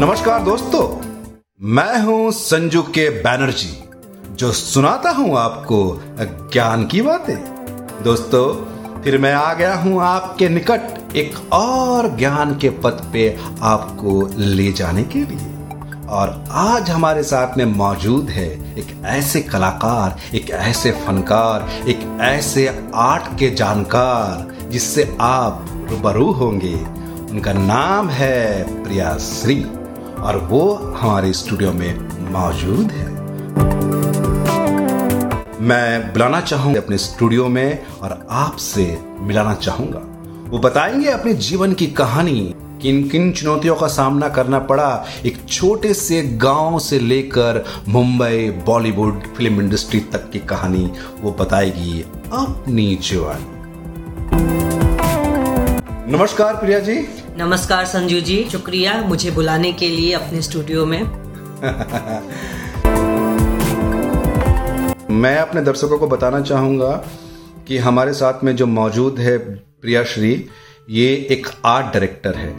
नमस्कार दोस्तों, मैं हूँ संजू के बैनर्जी जो सुनाता हूँ आपको ज्ञान की बातें। दोस्तों, फिर मैं आ गया हूँ आपके निकट एक और ज्ञान के पथ पे आपको ले जाने के लिए। और आज हमारे साथ में मौजूद है एक ऐसे कलाकार, एक ऐसे फनकार, एक ऐसे आर्ट के जानकार, जिससे आप रूबरू होंगे। उनका नाम है प्रिया श्री। और वो हमारे स्टूडियो में मौजूद है। मैं बुलाना चाहूँगा अपने स्टूडियो में और आपसे मिलाना चाहूँगा। वो बताएँगे अपने जीवन की कहानी किन किन चुनौतियों का सामना करना पड़ा एक छोटे से गाँव से लेकर मुंबई, बॉलीवुड फ़िल्म इंडस्ट्री तक की कहानी, वो बताएगी अपनी जीवन। नमस्कार प्रिया जी। नमस्कार संजू जी, शुक्रिया मुझे बुलाने के लिए अपने स्टूडियो में। मैं अपने दर्शकों को बताना चाहूँगा कि हमारे साथ में जो मौजूद है प्रिया श्री, ये एक आर्ट डायरेक्टर है।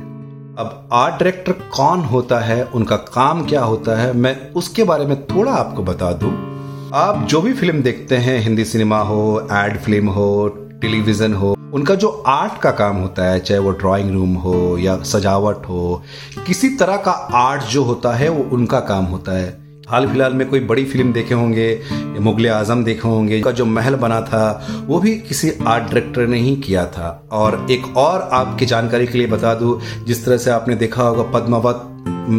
अब आर्ट डायरेक्टर कौन होता है, उनका काम क्या होता है, मैं उसके बारे में थोड़ा आपको बता दूँ। आप जो भी फ़िल्म देखते हैं, हिंदी सिनेमा हो एड फ़िल्म हो टेलीविज़न हो उनका जो आर्ट का काम होता है, चाहे वो ड्राइंग रूम हो या सजावट हो, किसी तरह का आर्ट जो होता है, वो उनका काम होता है। हाल फ़िलहाल में कोई बड़ी फ़िल्म देखे होंगे, मुगल आज़म देखे होंगे का जो महल बना था, वो भी किसी आर्ट डायरेक्टर ने ही किया था। और एक और आपकी जानकारी के लिए बता दूँ, जिस तरह से आपने देखा होगा पद्मावत,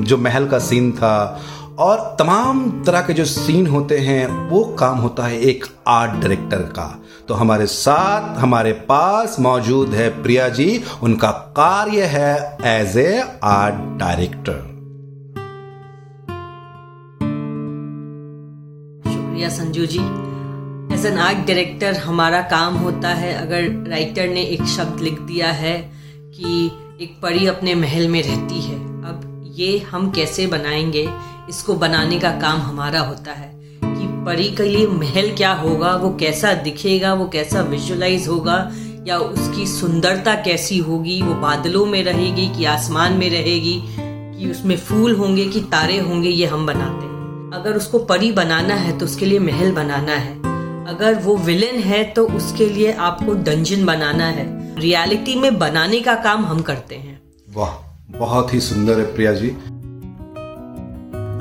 जो महल का सीन था, और तमाम तरह के जो सीन होते हैं, वो काम होता है एक आर्ट डायरेक्टर का। तो हमारे साथ, हमारे पास मौजूद है प्रिया जी। उनका कार्य है एज ए आर्ट डायरेक्टर शुक्रिया Sanju ji. As an art director हमारा काम होता है अगर राइटर ने एक शब्द लिख दिया है कि एक परी अपने महल में रहती है, अब ये हम कैसे बनाएँगे? इसको बनाने का काम हमारा होता है। परी के लिए महल क्या होगा? वो कैसा दिखेगा? वो कैसा विजुलाइज होगा? या उसकी सुंदरता कैसी होगी? वो बादलों में रहेगी कि आसमान में रहेगी? कि उसमें फूल होंगे कि तारे होंगे? ये हम बनाते हैं। अगर उसको परी बनाना है तो उसके लिए महल बनाना है। अगर वो विलेन है तो उसके लिए आपको डंजन बनाना है। रियलिटी में बनाने का काम हम करते हैं। वाह, बहुत ही सुंदर है प्रिया जी।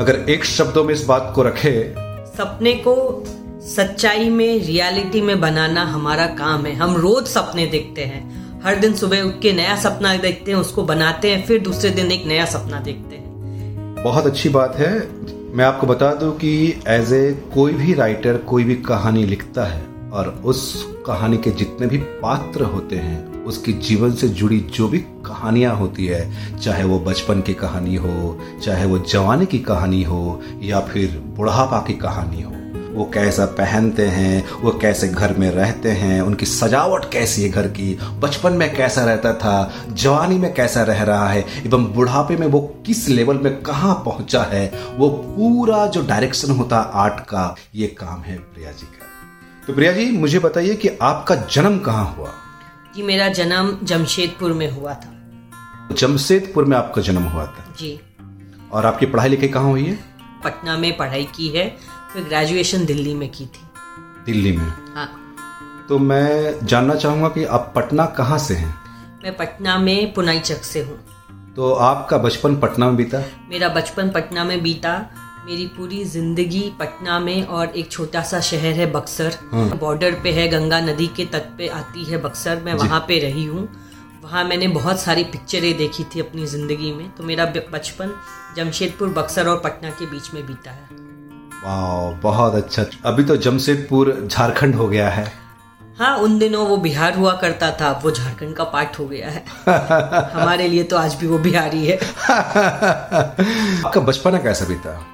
अगर एक शब्दों में इस बात को रखे सपने को सच्चाई में रियलिटी में बनाना हमारा काम है। हम रोज सपने देखते हैं। हर दिन सुबह उठ के नया सपना देखते हैं, उसको बनाते हैं, फिर दूसरे दिन एक नया सपना देखते हैं। बहुत अच्छी बात है। मैं आपको बता दूँ कि एज ए कोई भी राइटर कोई भी कहानी लिखता है और उस कहानी के जितने भी पात्र होते हैं उसके जीवन से जुड़ी जो भी कहानियाँ होती है, चाहे वो बचपन की कहानी हो, चाहे वो जवानी की कहानी हो, या फिर बुढ़ापा की कहानी हो, वो कैसा पहनते हैं, वो कैसे घर में रहते हैं, उनकी सजावट कैसी है घर की, बचपन में कैसा रहता था, जवानी में कैसा रह रहा है, एवं बुढ़ापे में वो किस लेवल में कहाँ पहुँचा है, वो पूरा जो डायरेक्शन होता आर्ट का, ये काम है प्रिया जी का। तो प्रिया जी, मुझे बताइए कि आपका जन्म कहाँ हुआ? जी मेरा जन्म जमशेदपुर में हुआ था। जमशेदपुर में आपका जन्म हुआ था? जी। और आपकी पढ़ाई लिखाई कहाँ हुई है? पटना में पढ़ाई की है फिर ग्रेजुएशन दिल्ली में की थी। दिल्ली में? हाँ। तो मैं जानना चाहूँगा कि आप पटना कहाँ से हैं? मैं पटना में पुनाई चक से हूँ। तो आपका बचपन पटना में बीता? मेरा बचपन पटना में बीता। मेरी पूरी ज़िंदगी पटना में और एक छोटा सा शहर है बक्सर। हाँ। बॉर्डर पे है गंगा नदी के तट पे आती है बक्सर। मैं वहाँ पे रही हूँ। वहाँ मैंने बहुत सारी पिक्चरें देखी थी अपनी ज़िंदगी में। तो मेरा बचपन जमशेदपुर बक्सर और पटना के बीच में बीता है। वाह बहुत अच्छा। अभी तो जमशेदपुर झारखंड हो गया है। हाँ उन दिनों वो बिहार हुआ करता था। अब वो झारखंड का पार्ट हो गया है। हमारे लिए तो आज भी वो बिहारी है। आपका बचपन कैसा बीता?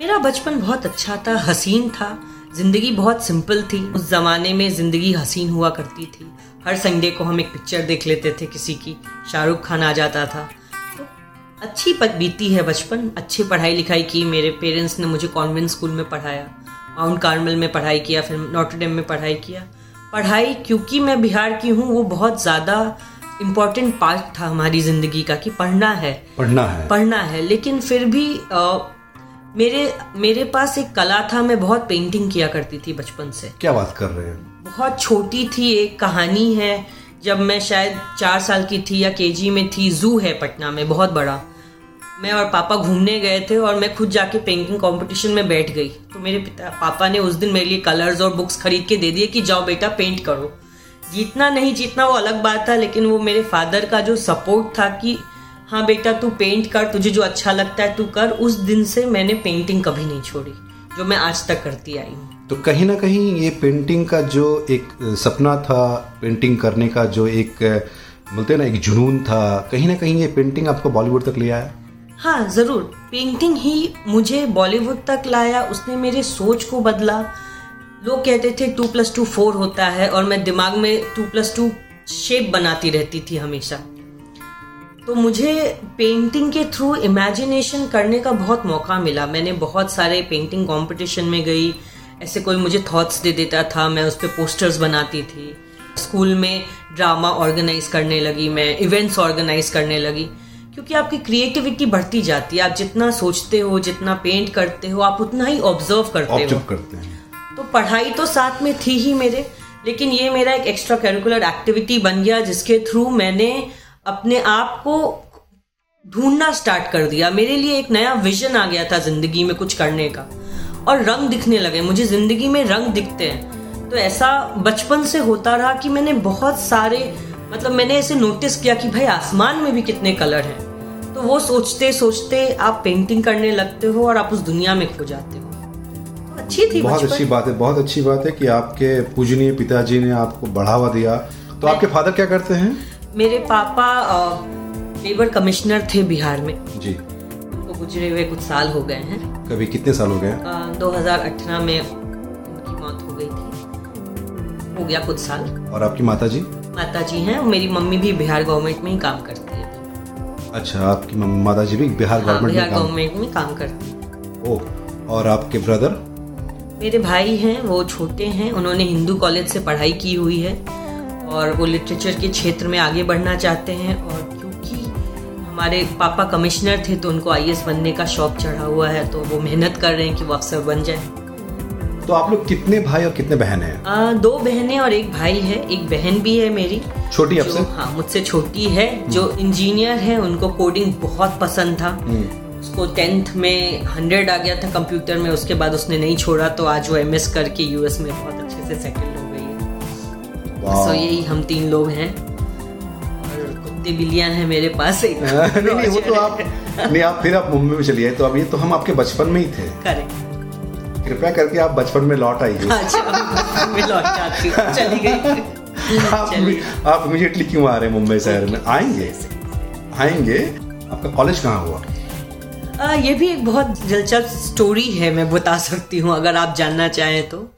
मेरा बचपन बहुत अच्छा था हसीन था। ज़िंदगी बहुत सिंपल थी। उस जमाने में ज़िंदगी हसीन हुआ करती थी। हर संडे को हम एक पिक्चर देख लेते थे किसी की। शाहरुख खान आ जाता था। तो अच्छी बीती है बचपन। अच्छी पढ़ाई लिखाई की। मेरे पेरेंट्स ने मुझे कॉन्वेंट स्कूल में पढ़ाया। माउंट कार्मल में पढ़ाई किया फिर नोटरडेम में पढ़ाई किया। पढ़ाई क्योंकि मैं बिहार की हूँ वो बहुत ज़्यादा इम्पोर्टेंट पार्ट था हमारी ज़िंदगी का कि पढ़ना है। पढ़ना है। पढ़ना है। लेकिन फिर भी आ, मेरे मेरे पास एक कला था मैं बहुत पेंटिंग किया करती थी बचपन से। क्या बात कर रहे हैं? बहुत छोटी थी एक कहानी है। जब मैं शायद चार साल की थी या केजी में थी जू है पटना में बहुत बड़ा। मैं और पापा घूमने गए थे और मैं खुद जाके पेंटिंग कंपटीशन में बैठ गई। तो मेरे पिता पापा ने उस दिन मेरे लिए कलर्स और बुक्स खरीद के दे दिए कि जाओ बेटा पेंट करो। जीतना नहीं जीतना वो अलग बात था लेकिन वो मेरे फादर का जो सपोर्ट था कि हाँ बेटा तू पेंट कर तुझे जो अच्छा लगता है तू कर। उस दिन से मैंने पेंटिंग कभी नहीं छोड़ी जो मैं आज तक करती आई हूँ। तो कहीं ना कहीं ये पेंटिंग का जो एक सपना था पेंटिंग करने का जो एक बोलते ना एक जुनून था कहीं ना कहीं ये पेंटिंग आपको बॉलीवुड तक ले आया? हाँ ज़रूर। पेंटिंग ही मुझे बॉलीवुड तक लाया उसने मेरे सोच को बदला। लोग कहते थे टू प्लस टू फोर होता है और मैं दिमाग में टू प्लस टू शेप बनाती रहती थी हमेशा। तो मुझे पेंटिंग के थ्रू इमेजिनेशन करने का बहुत मौका मिला। मैंने बहुत सारे पेंटिंग कंपटीशन में गई। ऐसे कोई मुझे थॉट्स दे देता था मैं उस पर पोस्टर्स बनाती थी। स्कूल में ड्रामा ऑर्गेनाइज करने लगी मैं इवेंट्स ऑर्गेनाइज करने लगी। क्योंकि आपकी क्रिएटिविटी बढ़ती जाती है। आप जितना सोचते हो जितना पेंट करते हो आप उतना ही ऑब्ज़र्व करते हो। करते हैं। तो पढ़ाई तो साथ में थी ही मेरे लेकिन ये मेरा एक एक्स्ट्रा करिकुलर एक्टिविटी बन गया जिसके थ्रू मैंने अपने आप को ढूंढना स्टार्ट कर दिया। मेरे लिए एक नया विजन आ गया था ज़िंदगी में कुछ करने का। और रंग दिखने लगे। मुझे ज़िंदगी में रंग दिखते हैं। तो ऐसा बचपन से होता रहा कि मैंने बहुत सारे मतलब मैंने ऐसे नोटिस किया कि भाई आसमान में भी कितने कलर हैं। तो वो सोचते सोचते आप पेंटिंग करने लगते हो और आप उस दुनिया में खो जाते हो। अच्छी थी बहुत अच्छी बात है बहुत अच्छी बात है कि आपके पूजनीय पिताजी ने आपको बढ़ावा दिया। तो आपके फादर क्या करते हैं? मेरे पापा लेबर कमिश्नर थे बिहार में। जी। उनको गुजरे हुए कुछ साल हो गए हैं। कभी कितने साल हो गए दो हज़ार अठारह में उनकी मौत हो गई थी। हो गया कुछ साल। और आपकी माता जी माता जी हैं मेरी मम्मी भी बिहार गवर्नमेंट में ही काम करती है। अच्छा आपकी माता जी भी बिहार गवर्नमेंट हाँ, बिहार गवर्नमेंट में काम करती है। ओह और आपके ब्रदर? मेरे भाई हैं वो छोटे हैं उन्होंने हिंदू कॉलेज से पढ़ाई की हुई है। और वो लिटरेचर के क्षेत्र में आगे बढ़ना चाहते हैं और क्योंकि हमारे पापा कमिश्नर थे तो उनको आईएएस बनने का शौक चढ़ा हुआ है तो वो मेहनत कर रहे हैं कि वो अफसर बन जाए। तो आप लोग कितने भाई और कितने बहन हैं? आ, दो बहनें और एक भाई है एक बहन भी है मेरी। छोटी आपसे हाँ मुझसे छोटी है जो इंजीनियर है उनको कोडिंग बहुत पसंद था। हम्म। उसको टेंथ में हंड्रेड आ गया था कंप्यूटर में उसके बाद उसने नहीं छोड़ा तो आज वो एम करके यूएस में बहुत अच्छे से सेटल सो यही हम तीन लोग हैं। कुत्ते बिल्लियाँ हैं मेरे पास। एक नहीं नहीं वो तो आप नहीं आप फिर आप मुंबई में चलिए। तो अभी तो हम आपके बचपन में ही थे। करेक्ट कृपया करके आप बचपन में लौट आइए। अच्छा में लौट जाती चली गई। आप आप इमीडिएटली क्यों आ रहे हैं मुंबई शहर में? आएँगे? आएँगे? आपका कॉलेज कहाँ हुआ? आ, ये भी एक बहुत दिलचस्प स्टोरी है मैं बता सकती हूँ अगर आप जानना चाहें तो।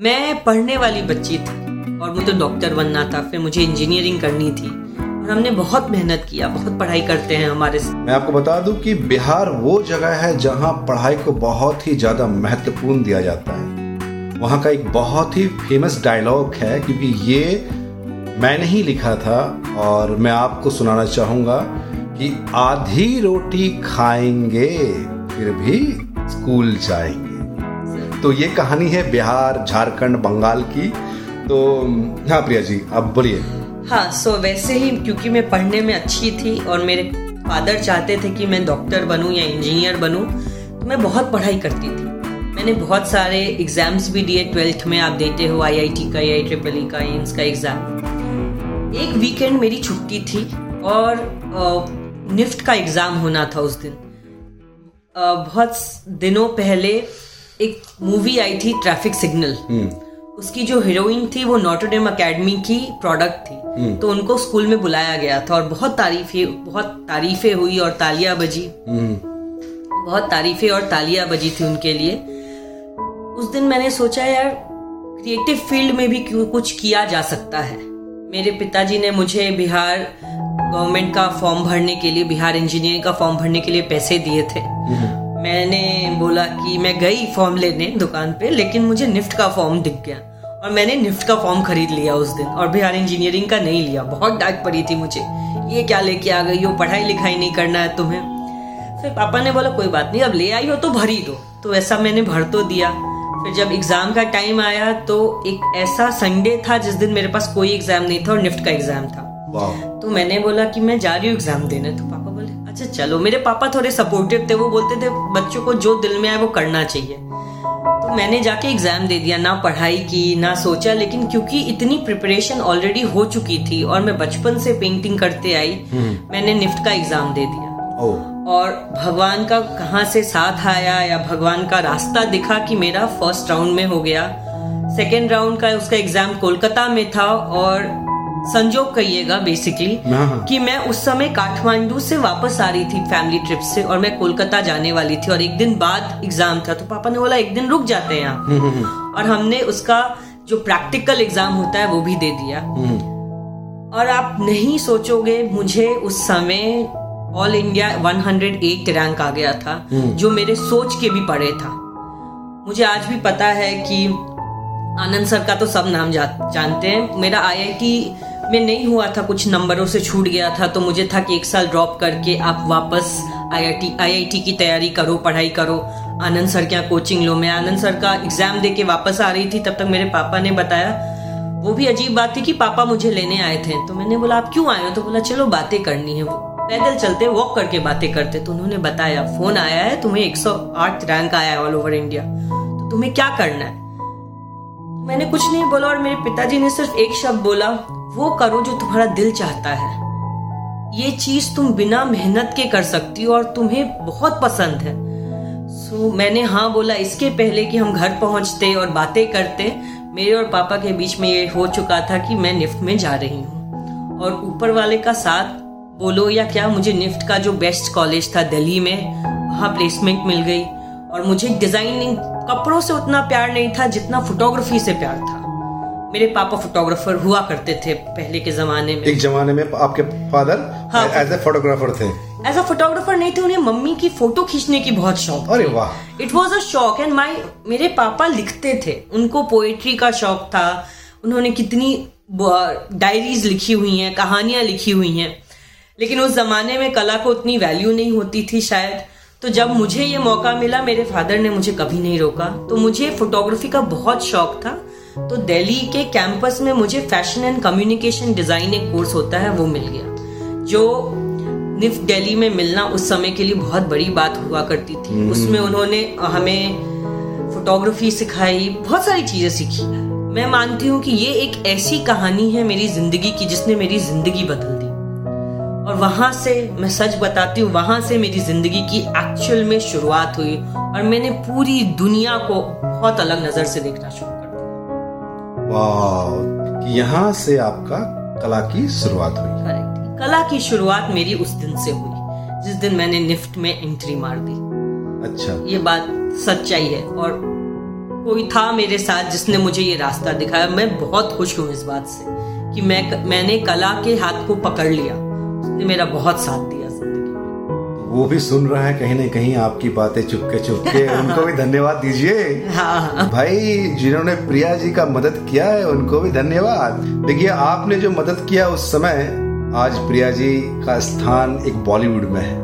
मैं पढ़ने वाली बच्ची थी। और मुझे डॉक्टर बनना था फिर मुझे इंजीनियरिंग करनी थी। और हमने बहुत मेहनत किया बहुत पढ़ाई करते हैं हमारे मैं आपको बता दूँ कि बिहार वो जगह है जहाँ पढ़ाई को बहुत ही ज़्यादा महत्वपूर्ण दिया जाता है। वहाँ का एक बहुत ही फ़ेमस डायलॉग है क्योंकि ये मैंने ही लिखा था और मैं आपको सुनाना चाहूँगा कि आधी रोटी खाएँगे फिर भी स्कूल जाएँगे। तो ये कहानी है बिहार झारखंड बंगाल की। तो हाँ प्रिया जी अब बोलिए। हाँ सो वैसे ही क्योंकि मैं पढ़ने में अच्छी थी और मेरे फादर चाहते थे कि मैं डॉक्टर बनूं या इंजीनियर बनूं तो मैं बहुत पढ़ाई करती थी। मैंने बहुत सारे एग्ज़ाम्स भी दिए ट्वेल्थ में आप देते हो आईआईटी का या ट्रिपल ई का एम्स का एग्ज़ाम एक वीकेंड मेरी छुट्टी थी और निफ्ट का एग्ज़ाम होना था उस दिन। बहुत दिनों पहले एक मूवी आई थी ट्रैफ़िक सिग्नल हम्म। उसकी जो हीरोइन थी वो नोटरडेम अकेडमी की प्रोडक्ट थी। हम्म। तो उनको स्कूल में बुलाया गया था और बहुत तारीफें बहुत तारीफें हुई और तालियाँ बजी। हम्म। बहुत तारीफें और तालियाँ बजी थी उनके लिए। उस दिन मैंने सोचा यार क्रिएटिव फ़ील्ड में भी क्यों कुछ किया जा सकता है? मेरे पिताजी ने मुझे बिहार गवर्नमेंट का फॉर्म भरने के लिए बिहार इंजीनियरिंग का फॉर्म भरने के लिए पैसे दिए थे। मैंने बोला कि मैं गई फॉर्म लेने दुकान पे लेकिन मुझे निफ्ट का फॉर्म दिख गया। और मैंने निफ्ट का फॉर्म खरीद लिया उस दिन। और बिहार इंजीनियरिंग का नहीं लिया। बहुत डांट पड़ी थी मुझे। ये क्या लेके आ गई हो? पढ़ाई लिखाई नहीं करना है तुम्हें। फिर पापा ने बोला कोई बात नहीं अब ले आई हो तो भर ही दो। तो ऐसा मैंने भर तो दिया। फिर जब एग्ज़ाम का टाइम आया तो एक ऐसा संडे था जिस दिन मेरे पास कोई एग्ज़ाम नहीं था और निफ्ट का एग्ज़ाम था। तो मैंने बोला कि मैं जा रही हूँ एग्ज़ाम देने। तो पापा अच्छा चलो मेरे पापा थोड़े सपोर्टिव थे वो बोलते थे बच्चों को जो दिल में आए वो करना चाहिए। तो मैंने जाके एग्ज़ाम दे दिया ना पढ़ाई की ना सोचा लेकिन क्योंकि इतनी प्रिपरेशन ऑलरेडी हो चुकी थी और मैं बचपन से पेंटिंग करते आई हम्म। मैंने निफ्ट का एग्ज़ाम दे दिया। और भगवान का कहा से साथ आया या भगवान का रास्ता दिखा कि मेरा फ़र्स्ट राउंड में हो गया। सेकेंड राउंड का उसका एग्ज़ाम कोलकाता में था और संजोग कहिएगा बेसिकली हाँ, हाँ। कि मैं उस समय काठमांडू से वापस आ रही थी फैमिली ट्रिप से और मैं कोलकाता जाने वाली थी और एक दिन बाद एग्ज़ाम था। तो पापा ने बोला एक दिन रुक जाते हैं यहाँ हम्म, हम्म, हम्म। और हमने उसका जो प्रैक्टिकल एग्ज़ाम होता है वो भी दे दिया। और आप नहीं सोचोगे मुझे उस समय ऑल इंडिया 108 रैंक आ गया था जो मेरे सोच के भी पड़े था। मुझे आज भी पता है कि आनंद सर का तो सब नाम जा, जानते हैं। मेरा आईआईटी में नहीं हुआ था कुछ नंबरों से छूट गया था तो मुझे था कि एक साल ड्रॉप करके आप वापस आईआईटी आईआईटी की तैयारी करो पढ़ाई करो। आनंद सर के यहाँ कोचिंग लो? मैं आनंद सर का एग्ज़ाम दे के वापस आ रही थी तब तक मेरे पापा ने बताया। वो भी अजीब बात थी कि पापा मुझे लेने आए थे तो मैंने बोला आप क्यों आए हो? तो बोला चलो बातें करनी है पैदल चलते वॉक करके बातें करते तो उन्होंने बताया फ़ोन आया है तुम्हें 108 रैंक आया है ऑल ओवर इंडिया तो तुम्हें क्या करना है? मैंने कुछ नहीं बोला और मेरे पिताजी ने सिर्फ़ एक शब्द बोला वो करो जो तुम्हारा दिल चाहता है। ये चीज़ तुम बिना मेहनत के कर सकती हो और तुम्हें बहुत पसंद है। सो so, मैंने हाँ बोला इसके पहले कि हम घर पहुँचते और बातें करते। मेरे और पापा के बीच में ये हो चुका था कि मैं निफ्ट में जा रही हूँ। और ऊपर वाले का साथ बोलो या क्या मुझे निफ्ट का जो बेस्ट कॉलेज था दिल्ली में वहाँ प्लेसमेंट मिल गई। और मुझे डिज़ाइनिंग कपड़ों से उतना प्यार नहीं था जितना फोटोग्राफी से प्यार था। मेरे पापा फोटोग्राफर हुआ करते थे पहले के जमाने में। एक जमाने में आपके फादर हाँ, एज ए फोटोग्राफर थे। एज अ फोटोग्राफर नहीं थे उन्हें मम्मी की फ़ोटो खींचने की बहुत शौक अरे वाह। इट वॉज़ अ शौक एंड माई मेरे पापा लिखते थे। उनको पोएट्री का शौक था। उन्होंने कितनी डायरीज लिखी हुई हैं कहानियाँ लिखी हुई हैं। लेकिन उस जमाने में कला को उतनी वैल्यू नहीं होती थी शायद। तो जब मुझे ये मौका मिला मेरे फादर ने मुझे कभी नहीं रोका। तो मुझे फोटोग्राफी का बहुत शौक था। तो दिल्ली के कैंपस में मुझे फ़ैशन एंड कम्युनिकेशन डिज़ाइन एक कोर्स होता है वो मिल गया। जो निफ दिल्ली में मिलना उस समय के लिए बहुत बड़ी बात हुआ करती थी। हम्म। उसमें उन्होंने हमें फोटोग्राफी सिखाई बहुत सारी चीज़ें सीखी। मैं मानती हूँ कि ये एक ऐसी कहानी है मेरी ज़िंदगी की जिसने मेरी ज़िंदगी बदल दी। और वहाँ से मैं सच बताती हूँ वहाँ से मेरी ज़िंदगी की एक्चुअल में शुरुआत हुई और मैंने पूरी दुनिया को बहुत अलग नज़र से देखना शुरू कर दिया। यहाँ से आपका कला की शुरुआत हुई। करेक्ट कला की शुरुआत मेरी उस दिन से हुई जिस दिन मैंने निफ्ट में एंट्री मार दी। अच्छा। ये बात सच्चाई है और कोई था मेरे साथ जिसने मुझे ये रास्ता दिखाया। मैं बहुत खुश हूँ इस बात से कि मैं मैंने कला के हाथ को पकड़ लिया। ने मेरा बहुत साथ दिया ज़िंदगी में। वो भी सुन रहा है कहीं ना कहीं आपकी बातें चुपके चुपके उनको भी धन्यवाद दीजिए। हाँ। भाई जिन्होंने प्रिया जी का मदद किया है उनको भी धन्यवाद। देखिए आपने जो मदद किया उस समय आज प्रिया जी का स्थान एक बॉलीवुड में है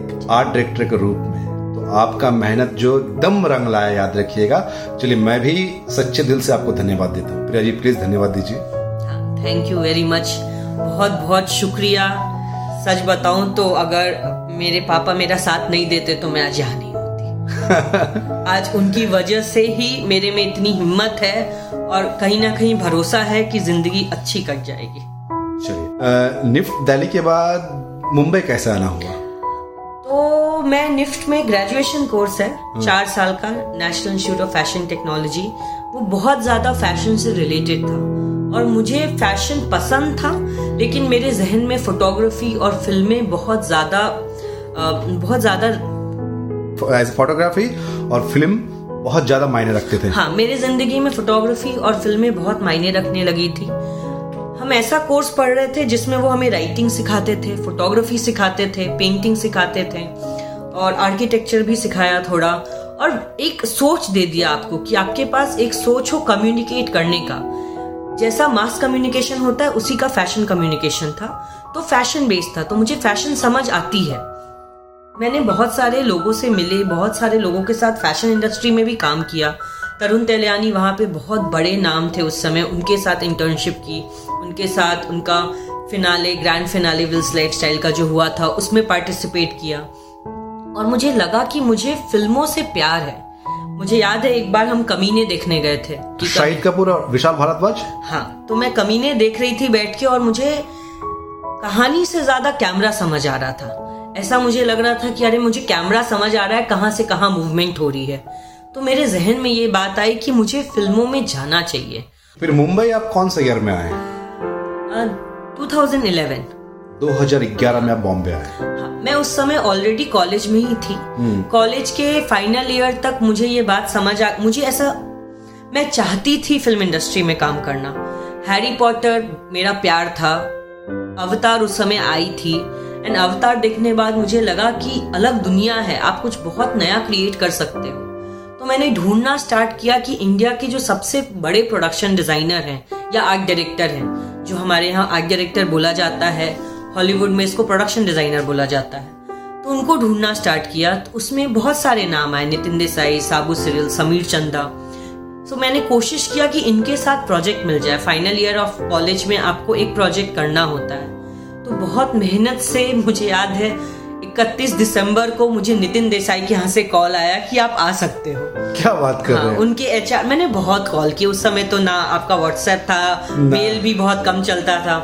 एक आर्ट डायरेक्टर के रूप में तो आपका मेहनत जो दम रंग लाया याद रखिएगा। चलिए मैं भी सच्चे दिल से आपको धन्यवाद देता हूँ। प्रिया जी प्लीज़ धन्यवाद दीजिए। थैंक यू वेरी मच बहुत बहुत शुक्रिया। सच बताऊँ तो अगर मेरे पापा मेरा साथ नहीं देते तो मैं आज यहाँ नहीं होती। आज उनकी वजह से ही मेरे में इतनी हिम्मत है और कहीं ना कहीं भरोसा है कि ज़िंदगी अच्छी कट जाएगी। चलिए निफ्ट दिल्ली के बाद मुंबई कैसे आना हुआ? तो मैं निफ्ट में ग्रेजुएशन कोर्स है हाँ। चार साल का National Institute of Fashion Technology वो बहुत ज़्यादा फ़ैशन से रिलेटेड था और मुझे फ़ैशन पसंद था लेकिन मेरे जहन में फोटोग्राफी और फ़िल्में बहुत ज़्यादा बहुत ज़्यादा फोटोग्राफी और फ़िल्म बहुत ज़्यादा मायने रखते थे। हाँ मेरे ज़िंदगी में फोटोग्राफी और फ़िल्में बहुत मायने रखने लगी थी। हम ऐसा कोर्स पढ़ रहे थे जिसमें वो हमें राइटिंग सिखाते थे फोटोग्राफी सिखाते थे पेंटिंग सिखाते थे और आर्किटेक्चर भी सिखाया थोड़ा। और एक सोच दे दिया आपको कि आपके पास एक सोच हो कम्युनिकेट करने का। जैसा मास कम्युनिकेशन होता है, उसी का फ़ैशन कम्युनिकेशन था। तो फ़ैशन बेस्ड था तो मुझे फ़ैशन समझ आती है। मैंने बहुत सारे लोगों से मिले, बहुत सारे लोगों के साथ फ़ैशन इंडस्ट्री में भी काम किया। तरुण तेलियानी वहाँ पे बहुत बड़े नाम थे उस समय, उनके साथ इंटर्नशिप की, उनके साथ उनका finale grand finale Wills Lifestyle का जो हुआ था, उसमें पार्टिसिपेट किया। और मुझे लगा कि मुझे फ़िल्मों से प्यार है। मुझे याद है एक बार हम कमीने देखने गए थे कि शाहिद कपूर और विशाल भारद्वाज? हाँ तो मैं कमीने देख रही थी बैठ के और मुझे कहानी से ज़्यादा कैमरा समझ आ रहा था। ऐसा मुझे लग रहा था कि अरे मुझे कैमरा समझ आ रहा है कहाँ से कहाँ मूवमेंट हो रही है। तो मेरे जहन में ये बात आई कि मुझे फ़िल्मों में जाना चाहिए। फिर मुंबई आप कौन से ईयर में आए? टू थाउज़ेंड इलेवन 2011 में आप बॉम्बे आए। हाँ, मैं उस समय ऑलरेडी कॉलेज में ही थी। College hmm. के फाइनल ईयर तक मुझे ये बात समझ आ मुझे ऐसा मैं चाहती थी फ़िल्म इंडस्ट्री में काम करना। हैरी पॉटर मेरा प्यार था। अवतार उस समय आई थी। एंड अवतार देखने बाद मुझे लगा कि अलग दुनिया है। आप कुछ बहुत नया क्रिएट कर सकते हो। तो मैंने ढूंढना स्टार्ट किया कि इंडिया के जो सबसे बड़े प्रोडक्शन डिज़ाइनर हैं या आर्ट डायरेक्टर हैं जो हमारे यहाँ आर्ट डायरेक्टर बोला जाता है हॉलीवुड में इसको प्रोडक्शन डिज़ाइनर बोला जाता है। तो उनको ढूंढना स्टार्ट किया तो उसमें बहुत सारे नाम आए नितिन देसाई साबू सिरिल समीर चंदा। तो मैंने कोशिश किया कि इनके साथ प्रोजेक्ट मिल जाए। फाइनल ईयर ऑफ़ कॉलेज में आपको एक प्रोजेक्ट करना होता है। तो बहुत मेहनत से मुझे याद है इकतीस दिसंबर को मुझे नितिन देसाई के यहाँ से कॉल आया कि आप आ सकते हो। क्या बात कर हाँ, रहे हैं? उनके एचआर मैंने बहुत कॉल किए। उस समय तो ना आपका व्हाट्सएप था मेल भी बहुत कम चलता था।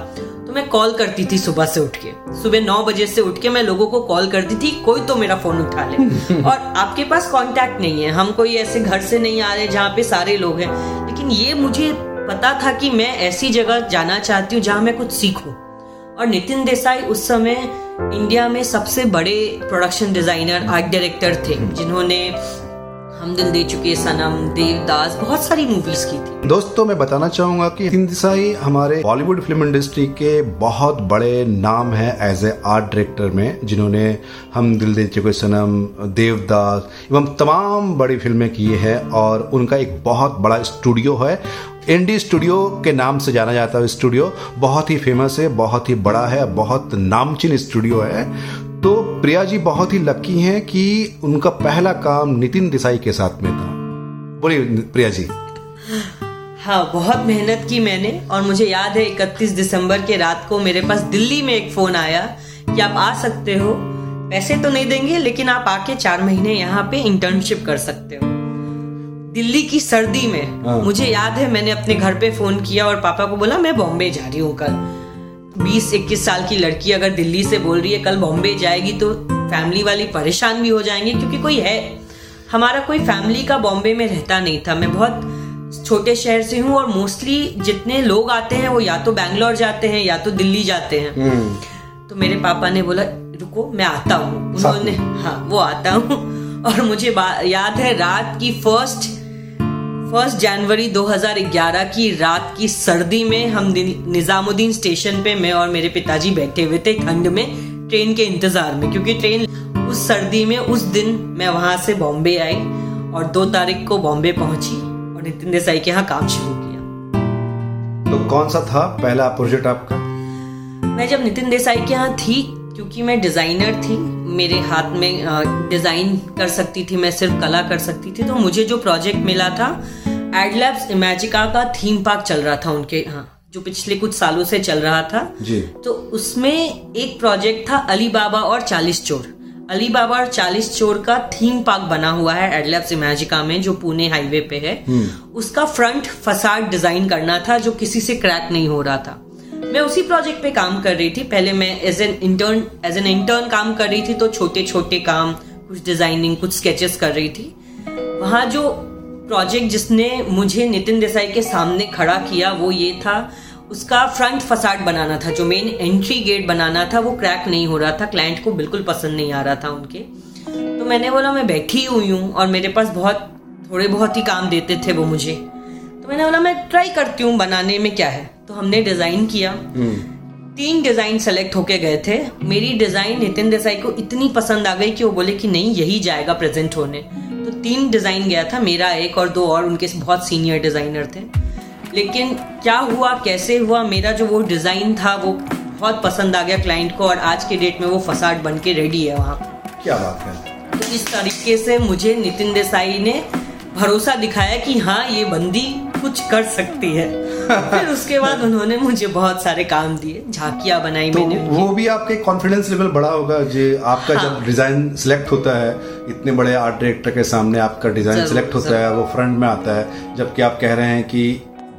मैं कॉल करती थी सुबह से उठ के। सुबह नौ बजे से उठ के मैं लोगों को कॉल करती थी कोई तो मेरा फ़ोन उठा ले। और आपके पास कांटेक्ट नहीं है। हम कोई ऐसे घर से नहीं आ रहे जहाँ पे सारे लोग हैं। लेकिन ये मुझे पता था कि मैं ऐसी जगह जाना चाहती हूँ जहाँ मैं कुछ सीखूं। और नितिन देसाई उस समय इंडिया में सबसे बड़े प्रोडक्शन डिज़ाइनर आर्ट डायरेक्टर थे जिन्होंने हम दिल दे चुके सनम, देवदास, बहुत सारी मूवीज़ की थी। दोस्तों, मैं बताना चाहूँगा कि देसाई हमारे बॉलीवुड फ़िल्म इंडस्ट्री के बहुत बड़े नाम है एज ए आर्ट डायरेक्टर में, जिन्होंने हम दिल दे चुके सनम, देवदास, एवं तमाम बड़ी फ़िल्में की है और उनका एक बहुत बड़ा स्टूडियो है। इंडी स्टूडियो के नाम से जाना जाता है स्टूडियो बहुत ही फ़ेमस है, बहुत ही बड़ा है, बहुत नामचीन स्टूडियो है। तो प्रिया जी बहुत ही लकी हैं कि उनका पहला काम नितिन देसाई के साथ में था। बोलिए प्रिया जी। हाँ बहुत मेहनत की मैंने और मुझे याद है इकतीस दिसंबर के रात को मेरे पास दिल्ली में एक फ़ोन आया कि आप आ सकते हो। पैसे तो नहीं देंगे लेकिन आप आके चार महीने यहाँ पे इंटर्नशिप कर सकते हो। दिल्ली की सर्दी में हाँ। मुझे याद है मैंने अपने घर पे फ़ोन किया और पापा को बोला मैं बॉम्बे जा रही हूँ कल। बीस इक्कीस साल की लड़की अगर दिल्ली से बोल रही है कल बॉम्बे जाएगी तो फैमिली वाली परेशान भी हो जाएँगे क्योंकि कोई है। हमारा कोई फैमिली का बॉम्बे में रहता नहीं था। मैं बहुत छोटे शहर से हूँ और मोस्टली जितने लोग आते हैं वो या तो बैंगलोर जाते हैं या तो दिल्ली जाते हैं। हम्म। तो मेरे पापा ने बोला रुको मैं आता हूँ। उन्होंने हाँ वो आता हूँ। और मुझे याद है रात की फ़र्स्ट फ़र्स्ट जनवरी 2011 की रात की सर्दी में हम निजामुद्दीन स्टेशन पे मैं और मेरे पिताजी बैठे हुए थे ठंड में ट्रेन के इंतज़ार में। क्योंकि ट्रेन उस सर्दी में उस दिन मैं वहाँ से बॉम्बे आई और दो तारीख को बॉम्बे पहुँची और नितिन देसाई के यहाँ काम शुरू किया। तो कौन सा था पहला प्रोजेक्ट आपका? मैं जब नितिन देसाई के यहाँ थी क्योंकि मैं डिज़ाइनर थी मेरे हाथ में डिज़ाइन कर सकती थी मैं सिर्फ़ कला कर सकती थी तो मुझे जो प्रोजेक्ट मिला था एडलैब्स इमेजिका का थीम पार्क चल रहा था उनके यहाँ जो पिछले कुछ सालों से चल रहा था। जी। तो उसमें एक प्रोजेक्ट था अली बाबा और चालीस चोर। अली बाबा और चालीस चोर का थीम पार्क बना हुआ है एडलैब्स इमेजिका में जो पुणे हाईवे पे है। हम्म। उसका फ्रंट फसाड डिज़ाइन करना था जो किसी से क्रैक नहीं हो रहा था। मैं उसी प्रोजेक्ट पे काम कर रही थी। पहले मैं as an intern as an intern काम कर रही थी तो छोटे छोटे काम, कुछ डिज़ाइनिंग कुछ स्केचेस कर रही थी। वहाँ जो प्रोजेक्ट जिसने मुझे नितिन देसाई के सामने खड़ा किया, वो ये था, उसका फ्रंट फसाड बनाना था, जो मेन एंट्री गेट बनाना था, वो क्रैक नहीं हो रहा था क्लाइंट को बिल्कुल पसंद नहीं आ रहा था उनके। तो मैंने बोला, मैं बैठी हुई हूँ और मेरे पास बहुत, थोड़े बहुत ही काम देते थे वो मुझे। तो मैंने बोला, मैं ट्राई करती हूँ, बनाने में क्या है? तो हमने डिज़ाइन किया। हम्म। तीन डिज़ाइन सेलेक्ट होके गए थे। मेरी डिज़ाइन नितिन देसाई को इतनी पसंद आ गई कि वो बोले कि नहीं यही जाएगा प्रेजेंट होने। तो तीन डिज़ाइन गया था मेरा एक और दो और उनके बहुत सीनियर डिज़ाइनर थे। लेकिन क्या हुआ कैसे हुआ मेरा जो वो डिज़ाइन था वो बहुत पसंद आ गया क्लाइंट को और आज के डेट में वो फसाड बन के रेडी है वहाँ। क्या बात है? तो इस तरीके से मुझे नितिन देसाई ने भरोसा दिखाया कि हाँ ये बंदी कुछ कर सकती है। फिर उसके बाद उन्होंने मुझे बहुत सारे काम दिए झाकियाँ बनाई तो मैंने। वो भी आपके कॉन्फिडेंस लेवल बड़ा होगा जो आपका हाँ। जब डिज़ाइन सिलेक्ट होता है इतने बड़े आर्ट डायरेक्टर के सामने आपका डिज़ाइन सिलेक्ट होता है वो फ्रंट में आता है जबकि आप कह रहे हैं कि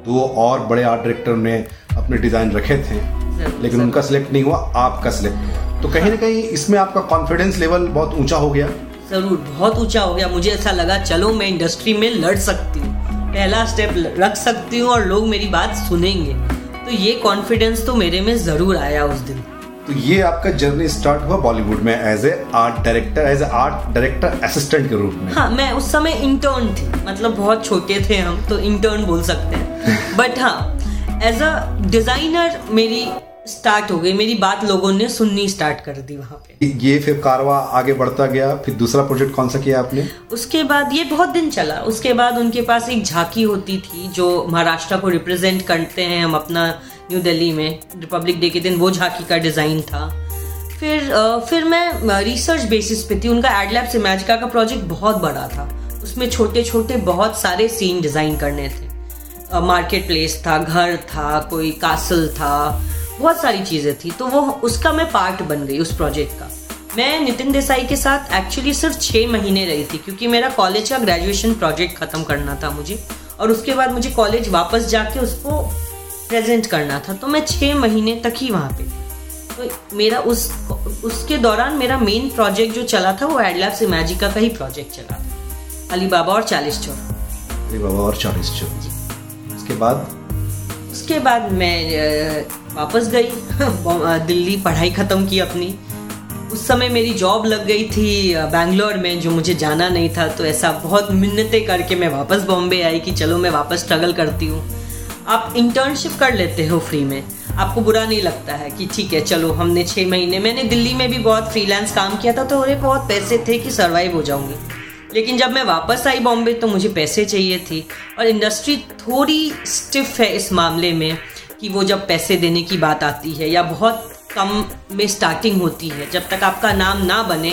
दो और बड़े आर्ट डायरेक्टर ने अपने डिज़ाइन रखे थे लेकिन उनका सिलेक्ट नहीं हुआ आपका सिलेक्ट हुआ। तो कहीं ना कहीं इसमें आपका कॉन्फिडेंस लेवल बहुत ऊँचा हो गया। ज़रूर बहुत ऊँचा हो गया। मुझे ऐसा लगा चलो मैं इंडस्ट्री में लड़ सकती हूँ। पहला स्टेप रख सकती हूँ और लोग मेरी बात सुनेंगे। तो ये कॉन्फिडेंस तो मेरे में ज़रूर आया उस दिन। तो ये आपका जर्नी स्टार्ट हुआ बॉलीवुड में as a art director as a art director assistant के रूप में? हाँ मैं उस समय इंटर्न थी। मतलब बहुत छोटे थे हम तो इंटर्न बोल सकते हैं। बट हाँ एज अ डिज़ाइनर मेरी स्टार्ट हो गई। मेरी बात लोगों ने सुननी स्टार्ट कर दी वहाँ पे। ये फिर कारवा आगे बढ़ता गया फिर दूसरा प्रोजेक्ट कौन सा किया आपने? उसके बाद ये बहुत दिन चला। उसके बाद उनके पास एक झांकी होती थी जो महाराष्ट्र को रिप्रेजेंट करते हैं हम अपना न्यू दिल्ली में। रिपब्लिक डे के दिन वो झांकी का डिज़ाइन था। फिर फिर मैं रिसर्च बेसिस पे थी। उनका एडलैब से मैजिका का प्रोजेक्ट बहुत बड़ा था। उसमें छोटे छोटे बहुत सारे सीन डिज़ाइन करने थे। मार्केट प्लेस था घर था कोई कासल था। बहुत सारी चीज़ें थी तो वो उसका मैं पार्ट बन गई उस प्रोजेक्ट का। मैं नितिन देसाई के साथ एक्चुअली सिर्फ़ छः महीने रही थी क्योंकि मेरा कॉलेज का ग्रेजुएशन प्रोजेक्ट ख़त्म करना था मुझे और उसके बाद मुझे कॉलेज वापस जाके उसको प्रेजेंट करना था तो मैं छः महीने तक ही वहाँ पे तो मेरा उस उसके दौरान मेरा मेन प्रोजेक्ट जो चला था वो एडलैब से मैजिका का ही प्रोजेक्ट चला था। अली बाबा और चालीस चौक अली बाबा और चालीस चौक जी। उसके बाद? उसके बाद मैं वापस गई दिल्ली पढ़ाई ख़त्म की अपनी। उस समय मेरी जॉब लग गई थी बैंगलोर में, जो मुझे जाना नहीं था। तो ऐसा बहुत मिन्नतें करके मैं वापस बॉम्बे आई कि चलो मैं वापस स्ट्रगल करती हूँ। आप इंटर्नशिप कर लेते हो फ्री में। आपको बुरा नहीं लगता है कि ठीक है, चलो हमने छः महीने, मैंने दिल्ली में भी बहुत फ्रीलांस काम किया था तो मेरे बहुत पैसे थे कि सर्वाइव हो जाऊँगी। लेकिन जब मैं वापस आई बॉम्बे तो मुझे पैसे चाहिए थी। और इंडस्ट्री थोड़ी स्टिफ है इस मामले में। कि वो जब पैसे देने की बात आती है या बहुत कम में स्टार्टिंग होती है जब तक आपका नाम ना बने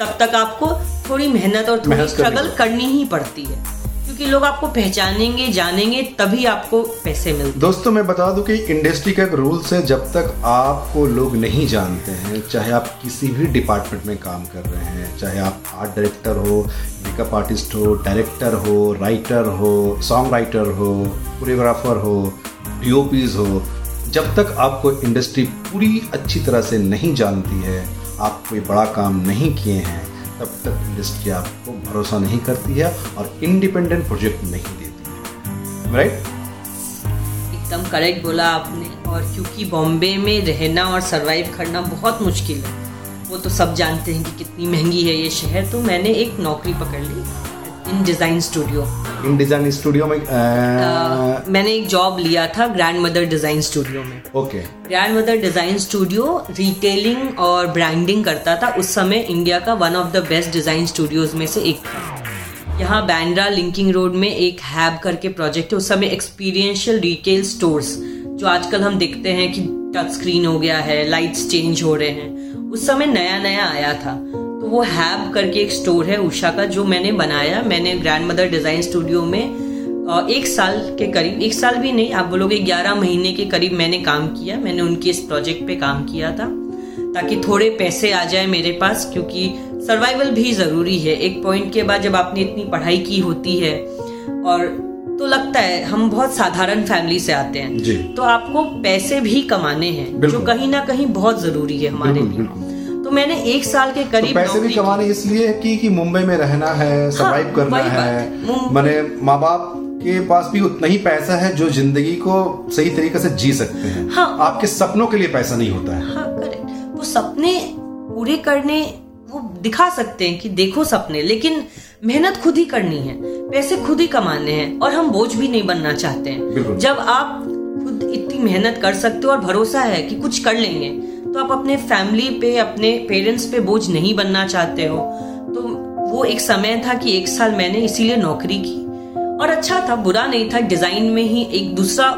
तब तक आपको थोड़ी मेहनत और थोड़ी स्ट्रगल करनी ही। पड़ती है। क्योंकि लोग आपको पहचानेंगे जानेंगे तभी आपको पैसे मिलते दोस्तों मैं बता दूँ कि इंडस्ट्री का एक रूल्स है जब तक आपको लोग नहीं जानते हैं चाहे आप किसी भी डिपार्टमेंट में काम कर रहे हैं चाहे आप आर्ट डायरेक्टर हो मेकअप आर्टिस्ट हो डायरेक्टर हो राइटर हो सॉन्ग राइटर हो कोरियोग्राफर हो डीओपीज हो, जब तक आपको इंडस्ट्री पूरी अच्छी तरह से नहीं जानती है, आप कोई बड़ा काम नहीं किए हैं, तब तक इंडस्ट्री आपको भरोसा नहीं करती है और इंडिपेंडेंट प्रोजेक्ट नहीं देती है। राइट एकदम करेक्ट बोला आपने। और क्योंकि बॉम्बे में रहना और सरवाइव करना बहुत मुश्किल है, वो तो सब जानते हैं कि कितनी महँगी है ये शहर तो मैंने एक नौकरी पकड़ ली। In design studio in design studio में आ... मैंने एक जॉब लिया था ग्रैंड मदर डिज़ाइन स्टूडियो में. Okay grand mother design studio retailing और ब्रांडिंग करता था उस समय इंडिया का one of the best design studios में से एक था. यहाँ बैंड्रा लिंकिंग रोड में एक हैब करके प्रोजेक्ट है उस समय एक्सपीरियंशियल रिटेल स्टोर्स जो आजकल हम देखते हैं कि टच स्क्रीन हो गया है लाइट्स चेंज हो रहे हैं. उस समय नया नया आया था. वो हैब करके एक स्टोर है उषा का जो मैंने बनाया। मैंने ग्रैंड मदर डिज़ाइन स्टूडियो में एक साल के करीब एक साल भी नहीं आप बोलोगे ग्यारह महीने के करीब मैंने काम किया। मैंने उनके इस प्रोजेक्ट पे काम किया था ताकि थोड़े पैसे आ जाए मेरे पास क्योंकि सर्वाइवल भी ज़रूरी है। एक पॉइंट के बाद जब आपने इतनी पढ़ाई की होती है और तो लगता है हम बहुत साधारण फैमिली से आते हैं। जी। तो आपको पैसे भी कमाने हैं जो कहीं ना कहीं बहुत ज़रूरी है हमारे लिए। मैंने एक साल के करीब तो पैसे भी कमाने इसलिए की कि मुंबई में रहना है सरवाइव हाँ, करना है। मैंने माँ बाप के पास भी उतना ही पैसा है जो ज़िंदगी को सही तरीके से जी सकते हैं। हाँ, आपके सपनों के लिए पैसा नहीं होता है। हाँ, करेक्ट वो सपने पूरे करने वो दिखा सकते हैं कि देखो सपने लेकिन मेहनत खुद ही करनी है। पैसे खुद ही कमाने हैं और हम बोझ भी नहीं बनना चाहते हैं। जब आप खुद इतनी मेहनत कर सकते हो और भरोसा है कि कुछ कर लेंगे तो आप अपने फैमिली पे अपने पेरेंट्स पे बोझ नहीं बनना चाहते हो। तो वो एक समय था कि एक साल मैंने इसीलिए नौकरी की। और अच्छा था बुरा नहीं था डिज़ाइन में ही एक दूसरा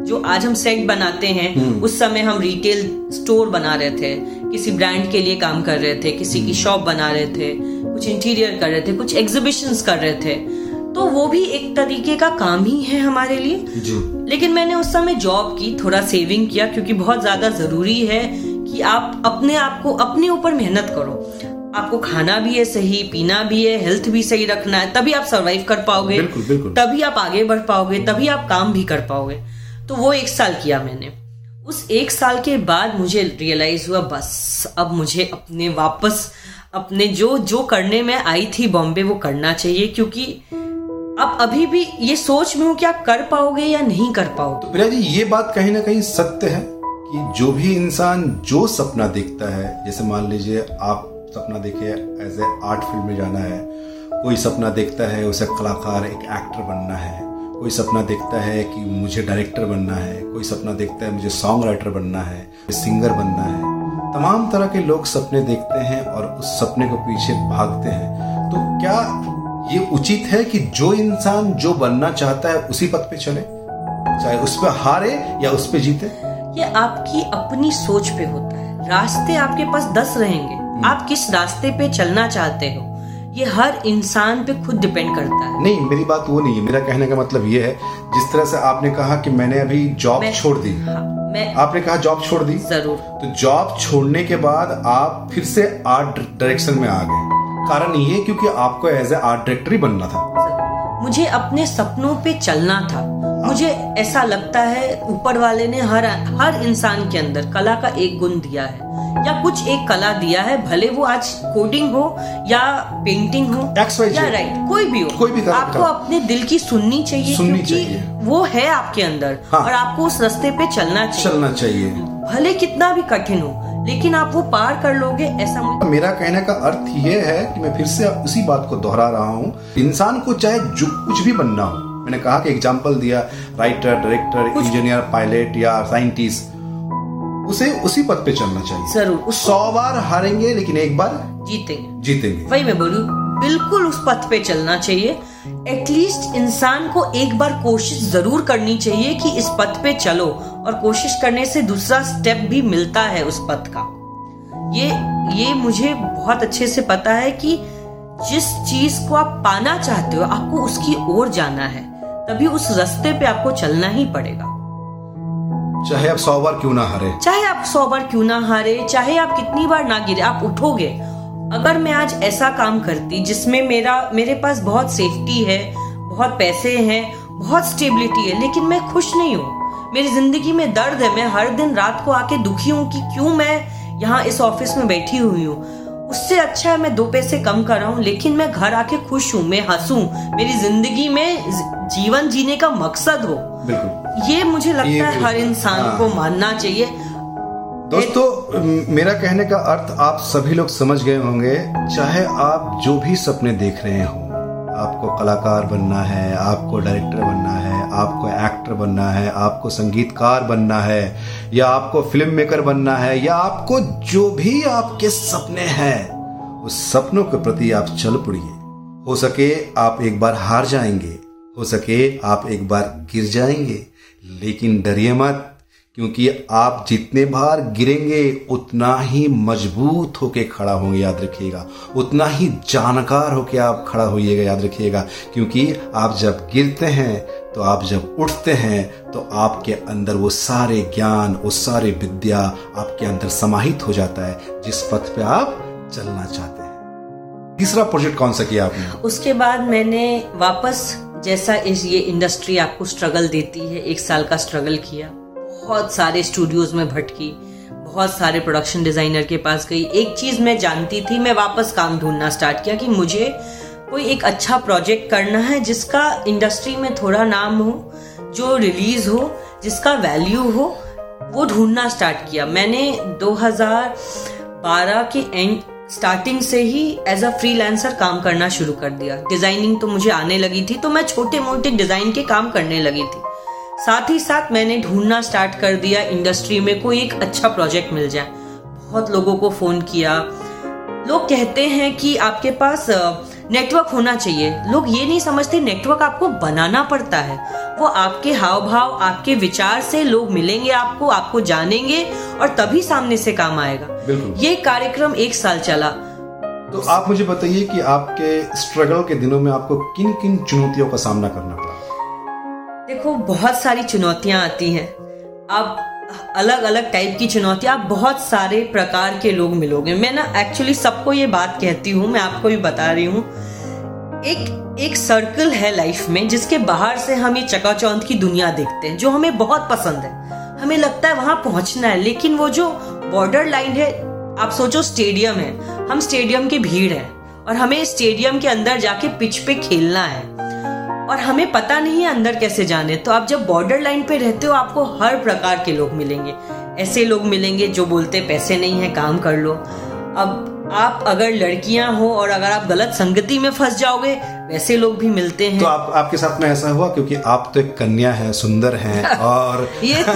जो आज हम सेट बनाते हैं हम्म। उस समय हम रिटेल स्टोर बना रहे थे। किसी ब्रांड के लिए काम कर रहे थे किसी की शॉप बना रहे थे कुछ इंटीरियर कर रहे थे कुछ एग्जीबिशंस कर रहे थे। तो वो भी एक तरीके का काम ही है हमारे लिए। लेकिन मैंने उस समय जॉब की थोड़ा सेविंग किया क्योंकि बहुत ज़्यादा ज़रूरी है कि आप अपने आप को अपने ऊपर मेहनत करो। आपको खाना भी है सही पीना भी है हेल्थ भी सही रखना है तभी आप सरवाइव कर पाओगे। बिल्कुल, बिल्कुल। तभी आप आगे बढ़ पाओगे तभी आप काम भी कर पाओगे। तो वो एक साल किया मैंने। उस एक साल के बाद मुझे रियलाइज़ हुआ बस अब मुझे अपने वापस अपने जो जो करने में आई थी बॉम्बे वो करना चाहिए क्योंकि अब अभी भी ये सोच में हूँ कि आप कर पाओगे या नहीं कर पाओगे। तो प्रिया जी ये बात कहीं ना कहीं सत्य है। कि जो भी इंसान जो सपना देखता है, जैसे मान लीजिए आप सपना देखे एज ए आर्ट फ़ील्ड में जाना है, कोई सपना देखता है, उसे कलाकार एक एक्टर बनना है, कोई सपना देखता है कि मुझे डायरेक्टर बनना है, कोई सपना देखता है मुझे सॉन्ग राइटर बनना है सिंगर बनना है। तमाम तरह के लोग सपने देखते हैं और उस सपने को पीछे भागते हैं। तो क्या ये उचित है कि जो इंसान जो बनना चाहता है उसी पथ पे चले? चाहे उस पर हारे या उस पर जीते? ये आपकी अपनी सोच पे होता है। रास्ते आपके पास दस रहेंगे। हम्म। आप किस रास्ते पे चलना चाहते हो ये हर इंसान पे खुद डिपेंड करता है। नहीं मेरी बात वो नहीं है। मेरा कहने का मतलब ये है जिस तरह से आपने कहा कि मैंने अभी जॉब छोड़ दी। हाँ, मैं आपने कहा जॉब छोड़ दी? ज़रूर। तो जॉब छोड़ने के बाद आप फिर से आर्ट डायरेक्शन में आ गए। कारण ये क्योंकि आपको एज ए आर्ट डायरेक्टर ही बनना था। मुझे अपने सपनों पे चलना था। मुझे ऐसा लगता है ऊपर वाले ने हर हर इंसान के अंदर कला का एक गुण दिया है। या कुछ एक कला दिया है भले वो आज कोडिंग हो या पेंटिंग हो या राइट कोई भी हो। कोई भी आपको अपने दिल की सुननी चाहिए सुननी क्योंकि चाहिए। वो है आपके अंदर हाँ। और आपको उस रास्ते पे चलना चाहिए। चलना चाहिए। भले कितना भी कठिन हो लेकिन आप वो पार कर लोगे ऐसा मुझे मेरा कहने का अर्थ ये है कि मैं फिर से उसी बात को दोहरा रहा हूँ। इंसान को चाहे जो कुछ भी बनना हो मैंने कहा कि एग्ज़ाम्पल दिया राइटर डायरेक्टर इंजीनियर पायलट या साइंटिस्ट उसे उसी पद पे चलना चाहिए। ज़रूर सौ बार हारेंगे लेकिन एक बार जीतेंगे। जीतेंगे। वही मैं बोलू बिल्कुल उस पथ पे चलना चाहिए। एटलीस्ट इंसान को एक बार कोशिश ज़रूर करनी चाहिए कि इस पथ पे चलो और कोशिश करने से दूसरा स्टेप भी मिलता है उस पथ का। ये ये मुझे बहुत अच्छे से पता है कि जिस चीज़ को आप पाना चाहते हो आपको उसकी ओर जाना है। तभी उस रास्ते पे आपको चलना ही पड़ेगा। चाहे आप सौ बार क्यों ना हारे। चाहे आप सौ बार क्यों ना हारे चाहे आप कितनी बार ना गिरे आप उठोगे। अगर मैं आज ऐसा काम करती जिसमें मेरा मेरे पास बहुत सेफ्टी है बहुत पैसे हैं बहुत स्टेबिलिटी है लेकिन मैं खुश नहीं हूँ मेरी ज़िंदगी में दर्द है मैं हर दिन रात को आके दुखी हूँ कि क्यों मैं यहाँ इस ऑफ़िस में बैठी हुई हूँ। उससे अच्छा है मैं दो पैसे कम कर रहा हूँ लेकिन मैं घर आके खुश हूँ मैं हंसू मेरी ज़िंदगी में जीवन जीने का मकसद हो। बिल्कुल। ये मुझे लगता है हर इंसान हाँ। को मानना चाहिए। दोस्तों मेरा कहने का अर्थ आप सभी लोग समझ गए होंगे चाहे आप जो भी सपने देख रहे हो। आपको कलाकार बनना है, आपको डायरेक्टर बनना है, आपको एक्टर बनना है, आपको संगीतकार बनना है, या आपको फ़िल्म मेकर बनना है, या आपको जो भी आपके सपने हैं, उस सपनों के प्रति आप चल पड़िए। हो सके आप एक बार हार जाएँगे, हो सके आप एक बार गिर जाएँगे, लेकिन डरिए मत। क्योंकि आप जितने बार गिरेंगे, उतना ही मज़बूत होके खड़ा होंगे, याद रखिएगा। उतना ही जानकार होके आप खड़ा होइएगा, याद रखिएगा। क्योंकि आप जब गिरते हैं तो आप जब उठते हैं तो आपके अंदर वो सारे ज्ञान, वो सारे विद्या आपके अंदर समाहित हो जाता है, जिस पथ पे आप चलना चाहते हैं। तीसरा प्रोजेक्ट कौन सा किया आपने? उसके बाद मैंने वापस, जैसा इस ये इंडस्ट्री आपको स्ट्रगल देती है, एक साल का स्ट्रगल किया। बहुत सारे स्टूडियोज में भटकी, बहुत सारे प्रोडक्शन डिज़ाइनर के पास गई। एक चीज़ मैं जानती थी, मैं वापस काम ढूंढना स्टार्ट किया कि मुझे कोई एक अच्छा प्रोजेक्ट करना है जिसका इंडस्ट्री में थोड़ा नाम हो, जो रिलीज़ हो, जिसका वैल्यू हो, वो ढूंढना स्टार्ट किया। मैंने 2012 के एंड स्टार्टिंग से ही एज अ फ्रीलांसर काम करना शुरू कर दिया। डिज़ाइनिंग तो मुझे आने लगी थी तो मैं छोटे मोटे डिज़ाइन के काम करने लगी थी। साथ ही साथ मैंने ढूंढना स्टार्ट कर दिया इंडस्ट्री में कोई एक अच्छा प्रोजेक्ट मिल जाए। बहुत लोगों को फ़ोन किया। लोग कहते हैं कि आपके पास नेटवर्क होना चाहिए। लोग ये नहीं समझते नेटवर्क आपको बनाना पड़ता है। वो आपके हाव भाव आपके विचार से लोग मिलेंगे आपको आपको जानेंगे और तभी सामने से काम आएगा। ये कार्यक्रम एक साल चला। तो आप मुझे बताइए कि आपके स्ट्रगल के दिनों में आपको किन किन चुनौतियों का सामना करना देखो, बहुत सारी चुनौतियाँ आती हैं। आप अलग अलग टाइप की चुनौतियाँ, आप बहुत सारे प्रकार के लोग मिलोगे। मैं ना एक्चुअली सबको ये बात कहती हूँ, मैं आपको भी बता रही हूँ। एक एक सर्कल है लाइफ में, जिसके बाहर से हम ये चकाचौंध की दुनिया देखते हैं, जो हमें बहुत पसंद है। हमें लगता है वहाँ पहुँचना है, लेकिन वो जो बॉर्डर लाइन है, आप सोचो स्टेडियम है। हम स्टेडियम की भीड़ है, और हमें स्टेडियम के अंदर जाके पिच पे खेलना है। और हमें पता नहीं है अंदर कैसे जाने। तो आप जब बॉर्डर लाइन पे रहते हो आपको हर प्रकार के लोग मिलेंगे। ऐसे लोग मिलेंगे जो बोलते पैसे नहीं है काम कर लो। अब आप अगर लड़कियाँ हो और अगर आप गलत संगति में फंस जाओगे वैसे लोग भी मिलते हैं। तो आप आपके साथ में ऐसा हुआ? क्योंकि आप तो एक कन्या है सुंदर हैं और ये तो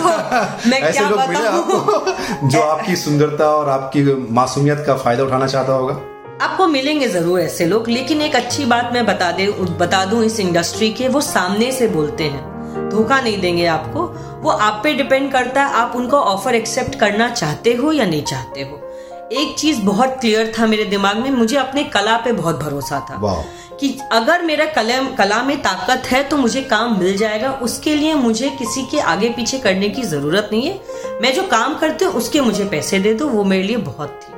मैं ऐसे क्या लोग मिले आपको? जो आपकी सुंदरता और आपकी मासूमियत का फ़ायदा उठाना चाहता होगा। आपको मिलेंगे ज़रूर ऐसे लोग लेकिन एक अच्छी बात मैं बता दे बता दूँ इस इंडस्ट्री के वो सामने से बोलते हैं। धोखा नहीं देंगे आपको। वो आप पे डिपेंड करता है आप उनको ऑफ़र एक्सेप्ट करना चाहते हो या नहीं चाहते हो। एक चीज़ बहुत क्लियर था मेरे दिमाग में मुझे अपने कला पे बहुत भरोसा था। कि अगर मेरा कला कला में ताकत है तो मुझे काम मिल जाएगा उसके लिए मुझे किसी के आगे पीछे करने की ज़रूरत नहीं है। मैं जो काम करती हूँ उसके मुझे पैसे दे दो वो मेरे लिए बहुत थी।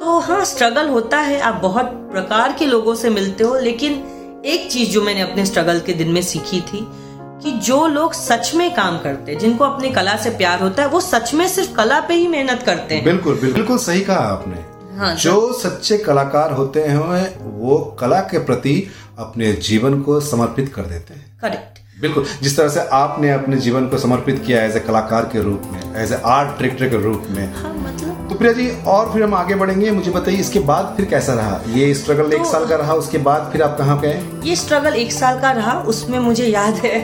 तो हाँ स्ट्रगल होता है। आप बहुत प्रकार के लोगों से मिलते हो लेकिन एक चीज़ जो मैंने अपने स्ट्रगल के दिन में सीखी थी कि जो लोग सच में काम करते हैं जिनको अपनी कला से प्यार होता है वो सच में सिर्फ़ कला पे ही मेहनत करते हैं। बिल्कुल बिल्कुल। सही कहा आपने। हाँ, जो सच्चे कलाकार होते हैं वो कला के प्रति अपने जीवन को समर्पित कर देते हैं। करेक्ट बिल्कुल। जिस तरह से आपने अपने जीवन को समर्पित किया एज ए कलाकार के रूप में एज ए आर्ट डायरेक्टर के रूप में हाँ मतलब तो प्रिया जी और फिर हम आगे बढ़ेंगे। मुझे बताइए इसके बाद फिर कैसा रहा? ये स्ट्रगल तो, एक साल का रहा उसके बाद फिर आप कहाँ गए ये स्ट्रगल एक साल का रहा उसमें मुझे याद है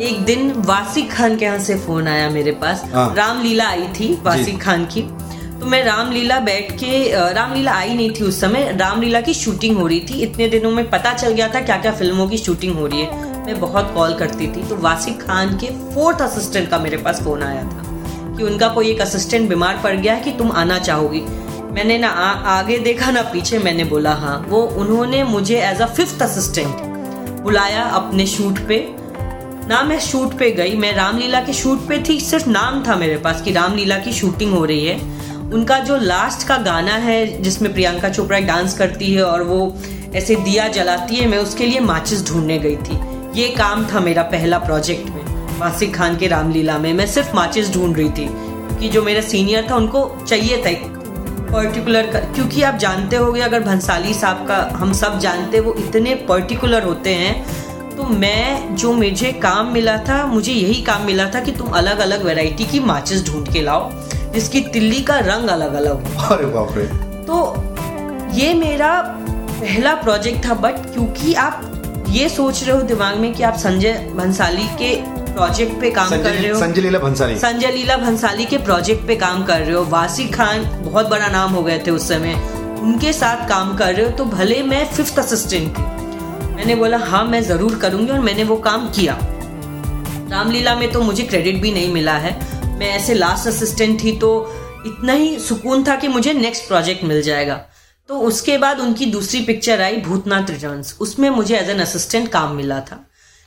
एक दिन वासिक खान के यहाँ से फ़ोन आया मेरे पास। हाँ। रामलीला आई थी वासिक खान की। तो मैं रामलीला बैठ के रामलीला आई नहीं थी उस समय रामलीला की शूटिंग हो रही थी। इतने दिनों में पता चल गया था क्या क्या फ़िल्मों की शूटिंग हो रही है। मैं बहुत कॉल करती थी तो वासिक खान के फोर्थ असिस्टेंट का मेरे पास फ़ोन आया था। कि उनका कोई एक असिस्टेंट बीमार पड़ गया है कि तुम आना चाहोगी। मैंने ना आ, आगे देखा ना पीछे मैंने बोला हाँ वो उन्होंने मुझे एज अ फिफ्थ असिस्टेंट बुलाया अपने शूट पे। ना मैं शूट पे गई मैं रामलीला के शूट पे थी सिर्फ़ नाम था मेरे पास कि रामलीला की शूटिंग हो रही है। उनका जो लास्ट का गाना है जिसमें प्रियंका चोपड़ा डांस करती है और वो ऐसे दिया जलाती है मैं उसके लिए माचिस ढूँढने गई थी। ये काम था मेरा पहला प्रोजेक्ट में। वासिक खान के रामलीला में मैं सिर्फ़ माचिस ढूंढ रही थी कि जो मेरा सीनियर था उनको चाहिए था एक पर्टिकुलर क्योंकि आप जानते होगे अगर भंसाली साहब का हम सब जानते वो इतने पर्टिकुलर होते हैं। तो मैं जो मुझे काम मिला था मुझे यही काम मिला था कि तुम अलग अलग वैरायटी की माचिस ढूंढ के लाओ जिसकी तिल्ली का रंग अलग अलग हो। अरे बाप रे। तो ये मेरा पहला प्रोजेक्ट था बट क्योंकि आप ये सोच रहे हो दिमाग में कि आप संजय भंसाली के प्रोजेक्ट पे काम कर रहे हो। संजय लीला भंसाली। संजय लीला भंसाली के प्रोजेक्ट पे काम कर रहे हो। वासी खान बहुत बड़ा नाम हो गए थे उस समय। उनके साथ काम कर रहे हो तो भले मैं फिफ्थ असिस्टेंट थी। मैंने बोला हाँ मैं ज़रूर करूँगी। और मैंने वो काम किया। रामलीला में तो मुझे क्रेडिट भी नहीं मिला है। मैं ऐसे लास्ट असिस्टेंट थी तो इतना ही सुकून था कि मुझे नेक्स्ट प्रोजेक्ट मिल जाएगा। तो उसके बाद उनकी दूसरी पिक्चर आई भूतनाथ रिटर्न्स उसमें मुझे एज एन असिस्टेंट काम मिला था।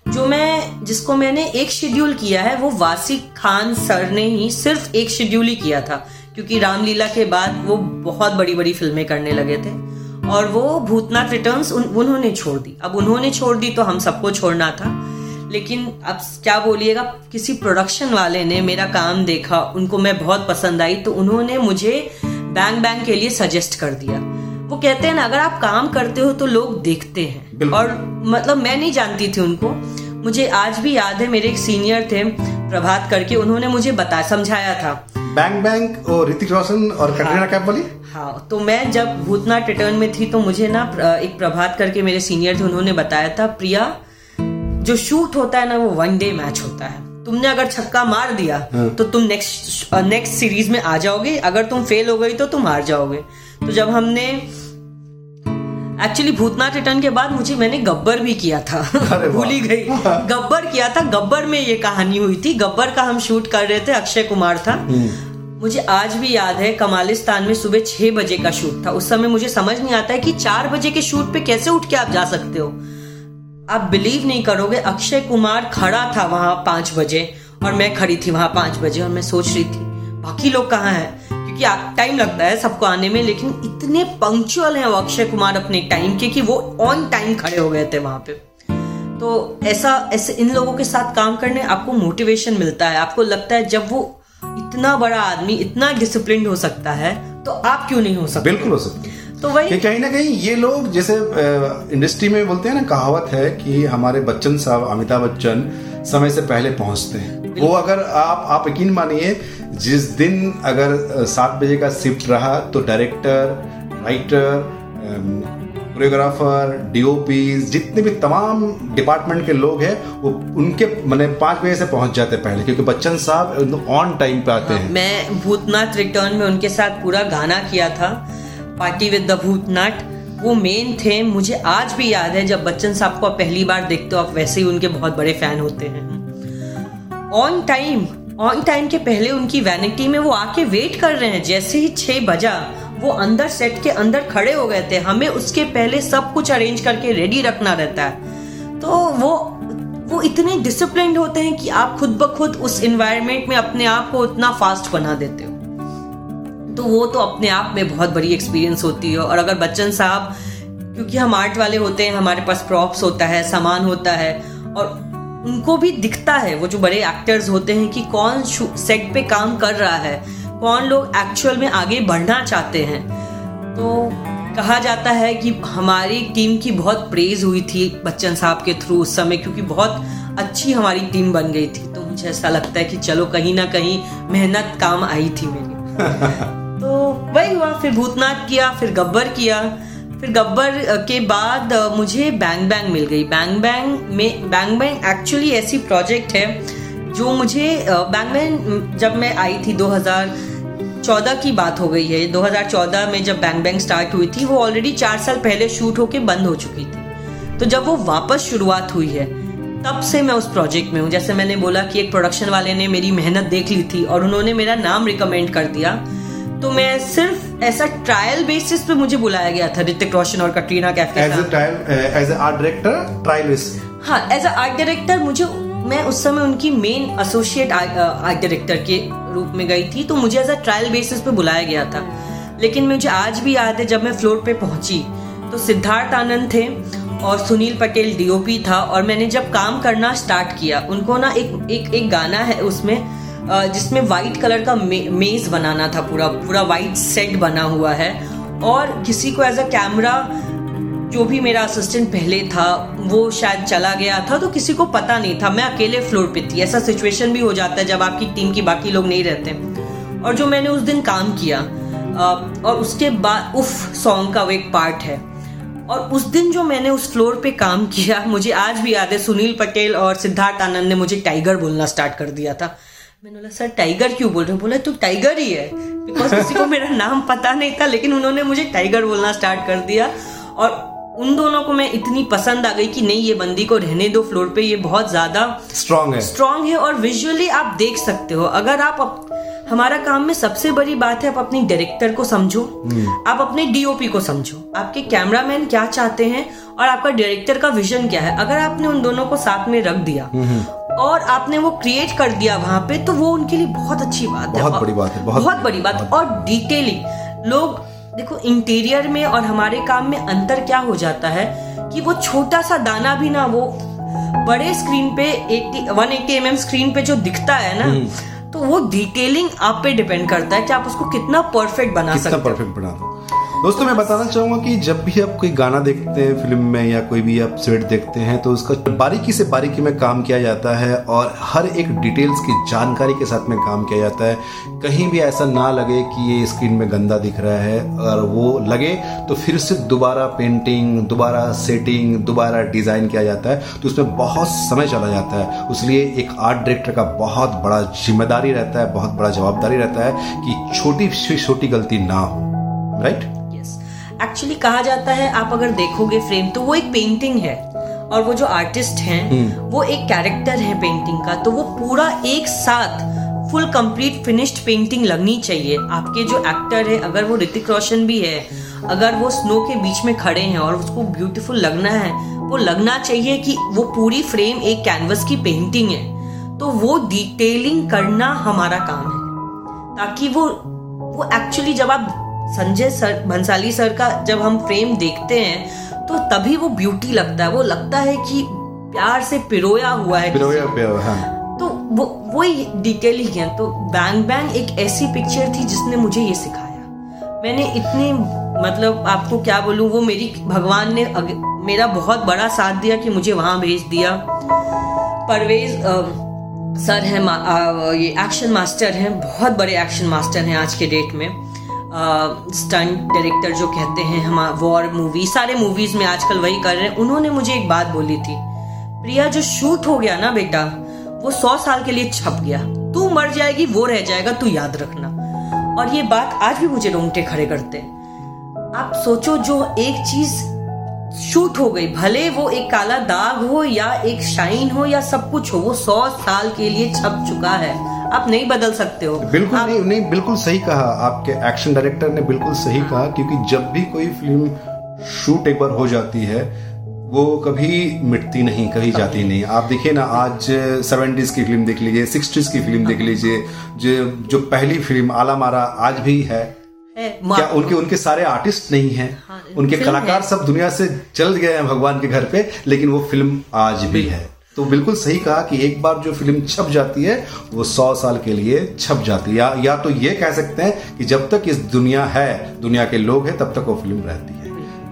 जो मैं जिसको मैंने एक शेड्यूल किया है वो वासी खान सर ने ही सिर्फ़ एक शेड्यूल ही किया था। क्योंकि रामलीला के बाद वो बहुत बड़ी बड़ी फ़िल्में करने लगे थे। और वो भूतनाथ रिटर्न्स उन, उन्होंने छोड़ दी। अब उन्होंने छोड़ दी तो हम सबको छोड़ना था। लेकिन अब क्या बोलिएगा किसी प्रोडक्शन वाले ने मेरा काम देखा उनको मैं बहुत पसंद आई तो उन्होंने मुझे बैंग बैंग के लिए सजेस्ट कर दिया। वो कहते हैं ना अगर आप काम करते हो तो लोग देखते हैं। और मतलब मैं नहीं जानती थी उनको। मुझे आज भी याद है मेरे एक सीनियर थे प्रभात करके उन्होंने मुझे बता समझाया था। बैंग बैंग और ऋतिक रोशन और कटरीना कैफ वाली? हाँ तो मैं जब भूतनाथ रिटर्न में थी तो मुझे ना एक प्रभात करके मेरे सीनियर थे उन्होंने बताया था प्रिया जो शूट होता है ना वो वन डे मैच होता है। तुमने अगर छक्का मार दिया तो तुम नेक्स्ट नेक्स्ट सीरीज़ में आ जाओगे। अगर तुम फेल हो गई तो तुम हार जाओगे। तो जब हमने एक्चुअली भूतनाथ रिटर्न के बाद मुझे मैंने गब्बर भी किया था। भूली गई। गब्बर किया था। गब्बर में ये कहानी हुई थी। गब्बर का हम शूट कर रहे थे अक्षय कुमार था। हम्म। मुझे आज भी याद है कमालिस्तान में सुबह छह बजे का शूट था। उस समय मुझे समझ नहीं आता है कि चार बजे के शूट पे कैसे उठ के आप जा सकते हो। आप बिलीव नहीं करोगे, अक्षय कुमार खड़ा था वहाँ पाँच बजे और मैं खड़ी थी वहाँ पाँच बजे और मैं सोच रही थी, बाकी लोग कहाँ हैं? क्योंकि टाइम लगता है सबको आने में, लेकिन इतने पंक्चुअल हैं वो अक्षय कुमार अपने टाइम के कि वो ऑन टाइम खड़े हो गए थे वहाँ पे। तो ऐसा, ऐसे इन लोगों के साथ काम करने आपको मोटिवेशन मिलता है, आपको लगता है जब वो इतना बड़ा आदमी, इतना डिसिप्लिन हो सकता है तो आप क्यों नहीं हो सकते? बिल्कुल हो सकते तो वही कहीं ना कहीं ये लोग जैसे इंडस्ट्री में बोलते हैं ना कहावत है कि हमारे बच्चन साहब अमिताभ बच्चन समय से पहले पहुँचते हैं। वो अगर आप आप यकीन मानिए जिस दिन अगर सात बजे का शिफ्ट रहा तो डायरेक्टर राइटर कोरियोग्राफर डीओपी जितने भी तमाम डिपार्टमेंट के लोग हैं वो उनके मैंने पाँच बजे से पहुँच जाते पहले क्योंकि बच्चन साहब ऑन टाइम पे आते हैं मैं भूतनाथ रिटर्न में उनके साथ पूरा गाना किया था। पार्टी विद द भूतनाथ वो मेन थे, मुझे आज भी याद है जब बच्चन साहब को आप पहली बार देखते हो, आप वैसे ही उनके बहुत बड़े फ़ैन होते हैं। ऑन टाइम ऑन टाइम के पहले उनकी वैनिटी में वो आके वेट कर रहे हैं, जैसे ही छह बजा, वो अंदर सेट के अंदर खड़े हो गए थे। हमें उसके पहले सब कुछ अरेंज करके रेडी रखना रहता है। तो वो वो इतने डिसिप्लिन होते हैं कि आप खुद ब खुद उस इन्वायरमेंट में अपने आप को उतना फास्ट बना देते हो। तो वो तो अपने आप में बहुत बड़ी एक्सपीरियंस होती है। और अगर बच्चन साहब, क्योंकि हम आर्ट वाले होते हैं, हमारे पास प्रॉप्स होता है, सामान होता है, और उनको भी दिखता है, वो जो बड़े एक्टर्स होते हैं कि कौन सेट पे काम कर रहा है, कौन लोग एक्चुअल में आगे बढ़ना चाहते हैं। तो कहा जाता है कि हमारी टीम की बहुत प्रेज हुई थी बच्चन साहब के थ्रू उस समय, क्योंकि बहुत अच्छी हमारी टीम बन गई थी। तो मुझे ऐसा लगता है कि चलो कहीं ना कहीं मेहनत काम आई थी मेरी। तो वही हुआ, फिर भूतनाथ किया, फिर गब्बर किया। फिर गब्बर के बाद मुझे बैंग बैंग मिल गई। बैंग बैंग में बैंग बैंग एक्चुअली ऐसी प्रोजेक्ट है जो मुझे बैंग बैंग जब मैं आई थी 2014 की बात हो गई है। 2014 में जब बैंग बैंग स्टार्ट हुई थी, वो ऑलरेडी चार साल पहले शूट होके बंद हो चुकी थी। तो जब वो वापस शुरुआत हुई है, तब से मैं उस प्रोजेक्ट में हूँ। जैसे मैंने बोला कि एक प्रोडक्शन वाले ने मेरी मेहनत देख ली थी और उन्होंने मेरा नाम रिकमेंड कर दिया तो मैं सिर्फ़ ऐसा ट्रायल बेसिस पे मुझे बुलाया गया था ऋतिक रोशन और Katrina Kaif as as art director trial basis हाँ एज आर्ट डायरेक्टर मुझे मैं उस समय उनकी मेन एसोसिएट आर्ट डायरेक्टर के रूप में गई थी तो मुझे एज अ ट्रायल बेसिस पे बुलाया गया था। लेकिन मुझे आज भी याद है जब मैं फ्लोर पे पहुँची तो सिद्धार्थ आनंद थे और सुनील पटेल डीओपी था और मैंने जब काम करना स्टार्ट किया उनको ना एक एक एक गाना है उसमें जिसमें वाइट कलर का मे, मेज बनाना था पूरा पूरा वाइट सेट बना हुआ है। और किसी को एज अ कैमरा जो भी मेरा असिस्टेंट पहले था वो शायद चला गया था तो किसी को पता नहीं था। मैं अकेले फ्लोर पे थी। ऐसा सिचुएशन भी हो जाता है जब आपकी टीम की बाकी लोग नहीं रहते और जो मैंने उस दिन काम किया और उसके बाद उफ सॉन्ग का वो एक पार्ट है। और उस दिन जो मैंने उस फ्लोर पे काम किया मुझे आज भी याद है सुनील पटेल और सिद्धार्थ आनंद ने मुझे टाइगर बोलना स्टार्ट कर दिया था। मैंने बोला सर टाइगर क्यों बोल रहे बोला तो टाइगर ही है. बिकॉज़ किसी को मेरा नाम पता नहीं था लेकिन उन्होंने मुझे टाइगर बोलना स्टार्ट कर दिया। और उन दोनों को मैं इतनी पसंद आ गई कि नहीं ये बंदी को रहने दो फ्लोर पे ये बहुत ज़्यादा स्ट्रांग है। स्ट्रांग है। और विजुअली आप देख सकते हो अगर आप हमारा काम में सबसे बड़ी बात है आप अपनी डायरेक्टर को समझो हम्म। आप अपने डीओपी को समझो आपके कैमरामैन क्या चाहते हैं और आपका डायरेक्टर का विजन क्या है अगर आपने उन दोनों को साथ में रख दिया हम्म। और आपने वो क्रिएट कर दिया वहाँ पे तो वो उनके लिए बहुत अच्छी बात बहुत है बहुत बड़ी बात है बहुत, बहुत बड़ी बात और डिटेलिंग लोग देखो इंटीरियर में और हमारे काम में अंतर क्या हो जाता है कि वो छोटा सा दाना भी ना वो बड़े स्क्रीन पे 80 180 mm स्क्रीन पे जो दिखता है ना हम्म। तो वो डिटेलिंग आप पे डिपेंड करता है कि आप उसको कितना परफेक्ट बना सकते हैं। परफेक्ट बना दो। दोस्तों, मैं बताना चाहूँगा कि जब भी आप कोई गाना देखते हैं फ़िल्म में या कोई भी आप स्वेट देखते हैं तो उसका बारीकी से बारीकी में काम किया जाता है और हर एक डिटेल्स की जानकारी के साथ में काम किया जाता है। कहीं भी ऐसा ना लगे कि ये स्क्रीन में गंदा दिख रहा है और वो लगे तो फिर से दोबारा पेंटिंग दोबारा सेटिंग दोबारा डिज़ाइन किया जाता है तो उसमें बहुत समय चला जाता है। उसलिए एक आर्ट डायरेक्टर का बहुत बड़ा ज़िम्मेदारी रहता है, बहुत बड़ा जवाबदारी रहता है कि छोटी से छोटी गलती ना हो राइट एक्चुअली कहा जाता है आप अगर देखोगे फ्रेम तो वो एक पेंटिंग है। और वो जो आर्टिस्ट हैं वो एक कैरेक्टर है पेंटिंग का तो वो पूरा एक साथ फुल कंप्लीट फिनिश्ड पेंटिंग लगनी चाहिए। आपके जो एक्टर है अगर वो ऋतिक रोशन भी है अगर वो स्नो के बीच में खड़े हैं और उसको ब्यूटीफुल लगना है वो लगना चाहिए कि वो पूरी फ्रेम एक कैनवस की पेंटिंग है। तो वो डिटेलिंग करना हमारा काम है। ताकि वो वो एक्चुअली जब आप संजय सर भंसाली सर का जब हम फ्रेम देखते हैं तो तभी वो ब्यूटी लगता है। वो लगता है कि प्यार से पिरोया हुआ है पिरोया पिरोया हाँ। तो वो वही डिटेलिंग है तो बैंग बैंग एक ऐसी पिक्चर थी जिसने मुझे ये सिखाया। मैंने इतने मतलब आपको क्या बोलूँ वो मेरी भगवान ने अग, मेरा बहुत बड़ा साथ दिया कि मुझे वहाँ भेज दिया। परवेज सर हैं ये एक्शन मास्टर हैं बहुत बड़े एक्शन मास्टर हैं आज के डेट में। स्टंट डायरेक्टर जो कहते हैं, हम वॉर मूवी सारे मूवीज़ में आजकल वही कर रहे हैं। उन्होंने मुझे एक बात बोली थी, प्रिया, जो शूट हो गया ना बेटा, वो सौ साल के लिए छप गया। तू मर जाएगी, वो रह जाएगा, तू याद रखना। और ये बात आज भी मुझे रोंगटे खड़े करते आप सोचो, जो एक चीज़ शूट हो गई। भले वो एक काला दाग हो या एक शाइन हो या सब कुछ हो वो सौ साल के लिए छप चुका है। आप नहीं बदल सकते हो। बिल्कुल आप... नहीं नहीं बिल्कुल सही कहा आपके एक्शन डायरेक्टर ने बिल्कुल सही कहा क्योंकि जब भी कोई फ़िल्म शूट एक बार हो जाती है वो कभी मिटती नहीं कहीं जाती नहीं। आप देखिए ना आज सेवेंटीज की फ़िल्म देख लीजिए सिक्सटीज की फ़िल्म देख लीजिए जो जो पहली फ़िल्म आला मारा आज भी है क्या उनके उनके सारे आर्टिस्ट नहीं हैं? हाँ, उनके कलाकार है। सब दुनिया से चल गए हैं भगवान के घर पे लेकिन वो फ़िल्म आज भी है। तो बिल्कुल सही कहा कि एक बार जो फ़िल्म छप जाती है वो सौ साल के लिए छप जाती है। या, या तो ये कह सकते हैं कि जब तक इस दुनिया है दुनिया के लोग हैं तब तक वो फ़िल्म रहती है।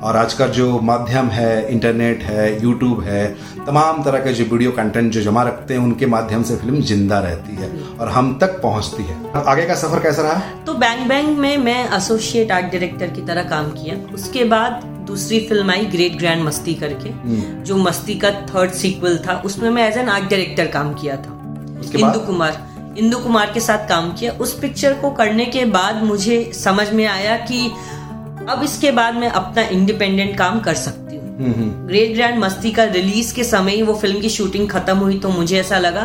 और आज का जो माध्यम है इंटरनेट है यूट्यूब है तमाम तरह के जो वीडियो कंटेंट जो जमा रखते हैं उनके माध्यम से फ़िल्म ज़िंदा रहती है और हम तक पहुँचती है। आगे का सफ़र कैसा रहा? तो बैंग बैंग में मैं एसोसिएट आर्ट डायरेक्टर की तरह काम किया। उसके बाद दूसरी फ़िल्म आई ग्रेट ग्रैंड मस्ती करके हम्म। जो मस्ती का थर्ड सीक्वल था। उसमें मैं एज एन आर्ट डायरेक्टर काम किया था। इंदु कुमार। इंदु कुमार के साथ काम किया। उस पिक्चर को करने के बाद मुझे समझ में आया कि अब इसके बाद मैं अपना इंडिपेंडेंट काम कर सकती हूँ। ग्रेट ग्रैंड मस्ती का रिलीज़ के समय ही वो फ़िल्म की शूटिंग खत्म हुई तो मुझे ऐसा लगा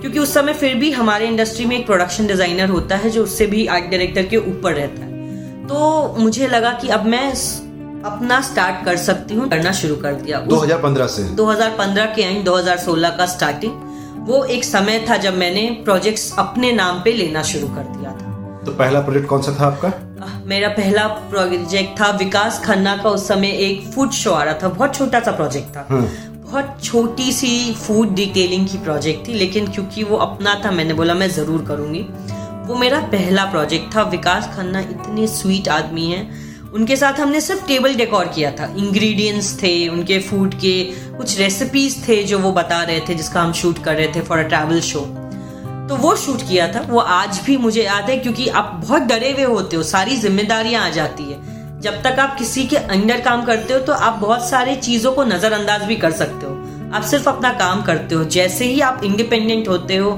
क्योंकि उस समय फिर भी हमारे इंडस्ट्री में एक प्रोडक्शन डिज़ाइनर होता है जो उससे भी आर्ट डायरेक्टर के ऊपर रहता है। तो मुझे लगा कि अब मैं अपना स्टार्ट कर सकती हूँ करना शुरू कर दिया। 2015 से। 2015 के एंड 2016 का स्टार्टिंग वो एक समय था जब मैंने प्रोजेक्ट्स अपने नाम पे लेना शुरू कर दिया था। तो पहला प्रोजेक्ट कौन सा था आपका? मेरा पहला प्रोजेक्ट था विकास खन्ना का उस समय एक फ़ूड शो आ रहा था बहुत छोटा सा प्रोजेक्ट था। हाँ। बहुत छोटी सी फ़ूड डिटेलिंग की प्रोजेक्ट थी लेकिन क्योंकि वो अपना था मैंने बोला मैं ज़रूर करूँगी। वो मेरा पहला प्रोजेक्ट था। विकास खन्ना इतने स्वीट आदमी हैं। उनके साथ हमने सिर्फ़ टेबल डेकोर किया था। इंग्रेडिएंट्स थे उनके फ़ूड के कुछ रेसिपीज़ थे जो वो बता रहे थे जिसका हम शूट कर रहे थे फॉर अ ट्रैवल शो तो वो शूट किया था, वो आज भी मुझे याद है, क्योंकि आप बहुत डरे हुए होते हो, सारी जिम्मेदारियाँ आ जाती है। जब तक आप किसी के अंडर काम करते हो तो आप बहुत सारी चीज़ों को नजरअंदाज भी कर सकते हो। आप सिर्फ़ अपना काम करते हो, जैसे ही आप इंडिपेंडेंट होते हो,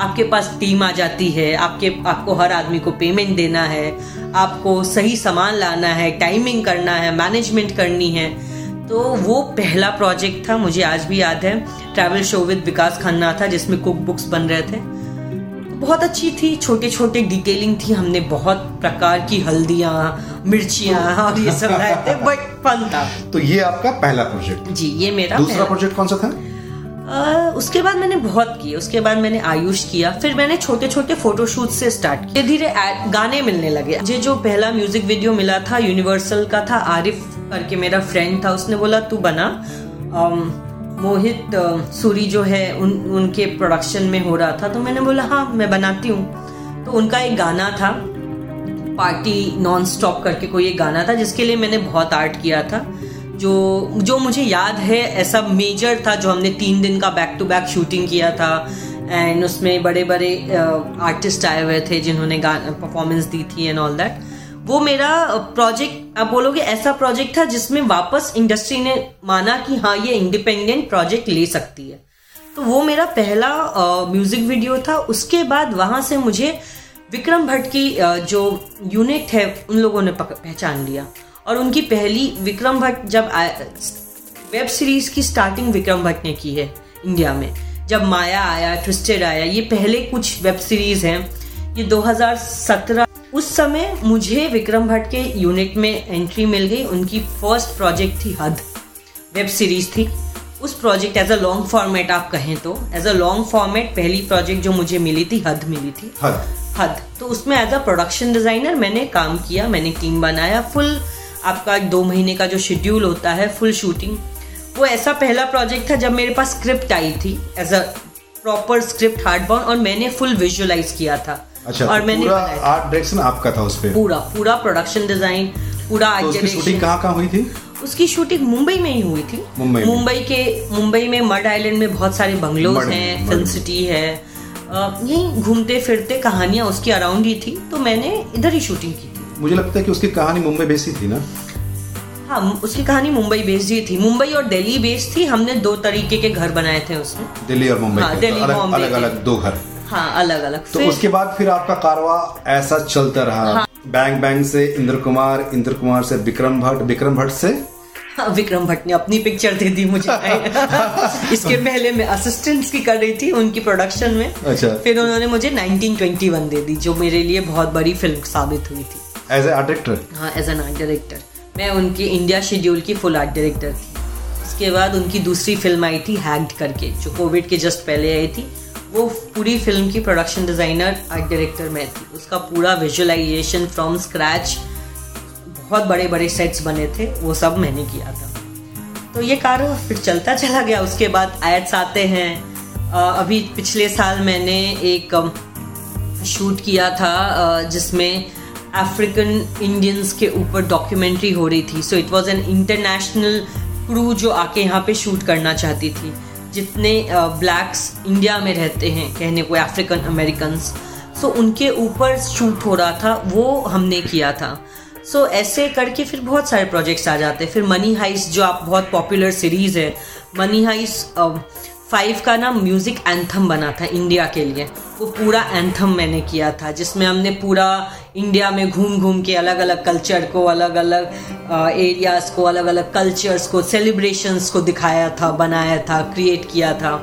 आपके पास टीम आ जाती है, आपके, आपको हर आदमी को पेमेंट देना है, आपको सही सामान लाना है टाइमिंग करना है मैनेजमेंट करनी है। तो वो पहला प्रोजेक्ट था, मुझे आज भी याद है। Travel show with Vikas Khanna था, जिसमें कुक बुक्स बन रहे थे। बहुत अच्छी थी छोटे छोटे डिटेलिंग थी हमने बहुत प्रकार की हल्दियाँ मिर्चियाँ और ये सब लाए थे बट फन था। तो ये आपका पहला प्रोजेक्ट जी ये मेरा दूसरा प्रोजेक्ट कौन सा था? आ, उसके बाद मैंने बहुत किए। उसके बाद मैंने आयुष किया फिर मैंने छोटे छोटे फोटोशूट से स्टार्ट किया। धीरे धीरे गाने मिलने लगे। मुझे जो पहला म्यूज़िक वीडियो मिला था यूनिवर्सल का था आरिफ करके मेरा फ्रेंड था उसने बोला तू बना। मोहित सूरी जो है, उन, उनके प्रोडक्शन में हो रहा था तो मैंने बोला हाँ मैं बनाती हूँ। तो उनका एक गाना था, पार्टी नॉन स्टॉप करके कोई एक गाना था, जिसके लिए मैंने बहुत आर्ट किया था, जो जो मुझे याद है, ऐसा मेजर था, जो हमने तीन दिन का बैक टू बैक शूटिंग किया था एंड उसमें बड़े बड़े आर्टिस्ट आए हुए थे, जिन्होंने परफॉर्मेंस दी थी एंड ऑल दैट वो मेरा प्रोजेक्ट आप बोलोगे ऐसा प्रोजेक्ट था जिसमें वापस इंडस्ट्री ने माना कि हाँ ये इंडिपेंडेंट प्रोजेक्ट ले सकती है। तो वो मेरा पहला म्यूज़िक वीडियो था। उसके बाद वहाँ से मुझे विक्रम भट्ट की जो यूनिट है, उन लोगों ने पहचान लिया। और उनकी पहली विक्रम भट्ट, जब वेब सीरीज़ की स्टार्टिंग विक्रम भट्ट ने की है, इंडिया में। जब माया आया ट्विस्टेड आया, ये पहले कुछ वेब सीरीज़ हैं। ये 2017 उस समय मुझे विक्रम भट्ट के यूनिट में एंट्री मिल गई। उनकी फ़र्स्ट प्रोजेक्ट थी हद। वेब सीरीज़ थी। उस project as a long format आप कहें तो एज अ लॉन्ग फॉर्मेट पहली प्रोजेक्ट जो मुझे मिली थी हद मिली थी। हद। हद। तो उसमें एज अ प्रोडक्शन डिज़ाइनर मैंने काम किया मैंने टीम बनाया। फुल आपका दो महीने का जो शेड्यूल होता है फुल शूटिंग वो ऐसा पहला प्रोजेक्ट था जब मेरे पास स्क्रिप्ट आई थी as a proper script hardbound और मैंने फुल विजुअलाइज किया था। अच्छा और तो मैंने पूरा आर्ट डायरेक्शन आपका था उस पूरा पूरा प्रोडक्शन डिज़ाइन पूरा तो उसकी शूटिंग कहाँ कहाँ हुई थी? उसकी शूटिंग मुंबई में ही हुई थी। मुंबई मुंबई के मुंबई में मड आइलैंड में बहुत सारे बंगलोज हैं फ़िल्म सिटी है। यहीं घूमते फिरते कहानियाँ उसकी अराउंड ही थी तो मैंने इधर ही शूटिंग की थी। मुझे लगता है कि उसकी कहानी मुंबई बेसी थी ना? हाँ उसकी कहानी मुंबई बेस्ड ही थी। मुंबई और दिल्ली बेस्ड थी हमने दो तरीके के घर बनाए थे उसमें। दिल्ली और मुंबई हाँ, के। दिल्ली, बॉम्बे अलग अलग दो घर। हाँ अलग अलग तो उसके बाद फिर आपका कारवा ऐसा चलता रहा। हाँ। बैंग बैंग से इंद्र कुमार इंद्र कुमार से विक्रम भट्ट विक्रम भट्ट से? हाँ, विक्रम भट्ट ने अपनी पिक्चर दे दी मुझे। इसके पहले मैं असिस्टेंट्स की कर रही थी उनकी प्रोडक्शन में। अच्छा। फिर उन्होंने मुझे 1921 दे दी जो मेरे लिए बहुत बड़ी फ़िल्म साबित हुई थी। एज ए आर्ट डायरेक्टर हाँ एज एन आर्ट डायरेक्टर मैं उनकी इंडिया शेड्यूल की फुल आर्ट डायरेक्टर थी। उसके बाद उनकी दूसरी फ़िल्म आई थी हैक्ड करके जो कोविड के जस्ट पहले आई थी। वो पूरी फ़िल्म की प्रोडक्शन डिज़ाइनर आर्ट डायरेक्टर मैं थी। उसका पूरा विजुअलाइजेशन फ्रॉम स्क्रैच बहुत बड़े बड़े सेट्स बने थे, वो सब मैंने किया था। तो ये कार्य फिर चलता चला गया। उसके बाद एड्स आते हैं। अभी पिछले साल मैंने एक शूट किया था जिसमें अफ्रीकन इंडियंस के ऊपर डॉक्यूमेंट्री हो रही थी। So it was an international crew जो आके यहाँ पे शूट करना चाहती थी। जितने ब्लैक्स इंडिया में रहते हैं कहने को अफ्रीकन अमेरिकन सो उनके ऊपर शूट हो रहा था वो हमने किया था। सो so, ऐसे करके फिर बहुत सारे प्रोजेक्ट्स आ जाते हैं। फिर मनी हाइस जो आप बहुत पॉपुलर सीरीज़ है मनी हाइस फाइव का ना म्यूज़िक एंथम बना था इंडिया के लिए। वो पूरा एंथम मैंने किया था जिसमें हमने पूरा इंडिया में घूम घूम के अलग अलग कल्चर को अलग अलग एरियाज़ को अलग अलग कल्चर्स को सेलिब्रेशंस को दिखाया था बनाया था क्रिएट किया था।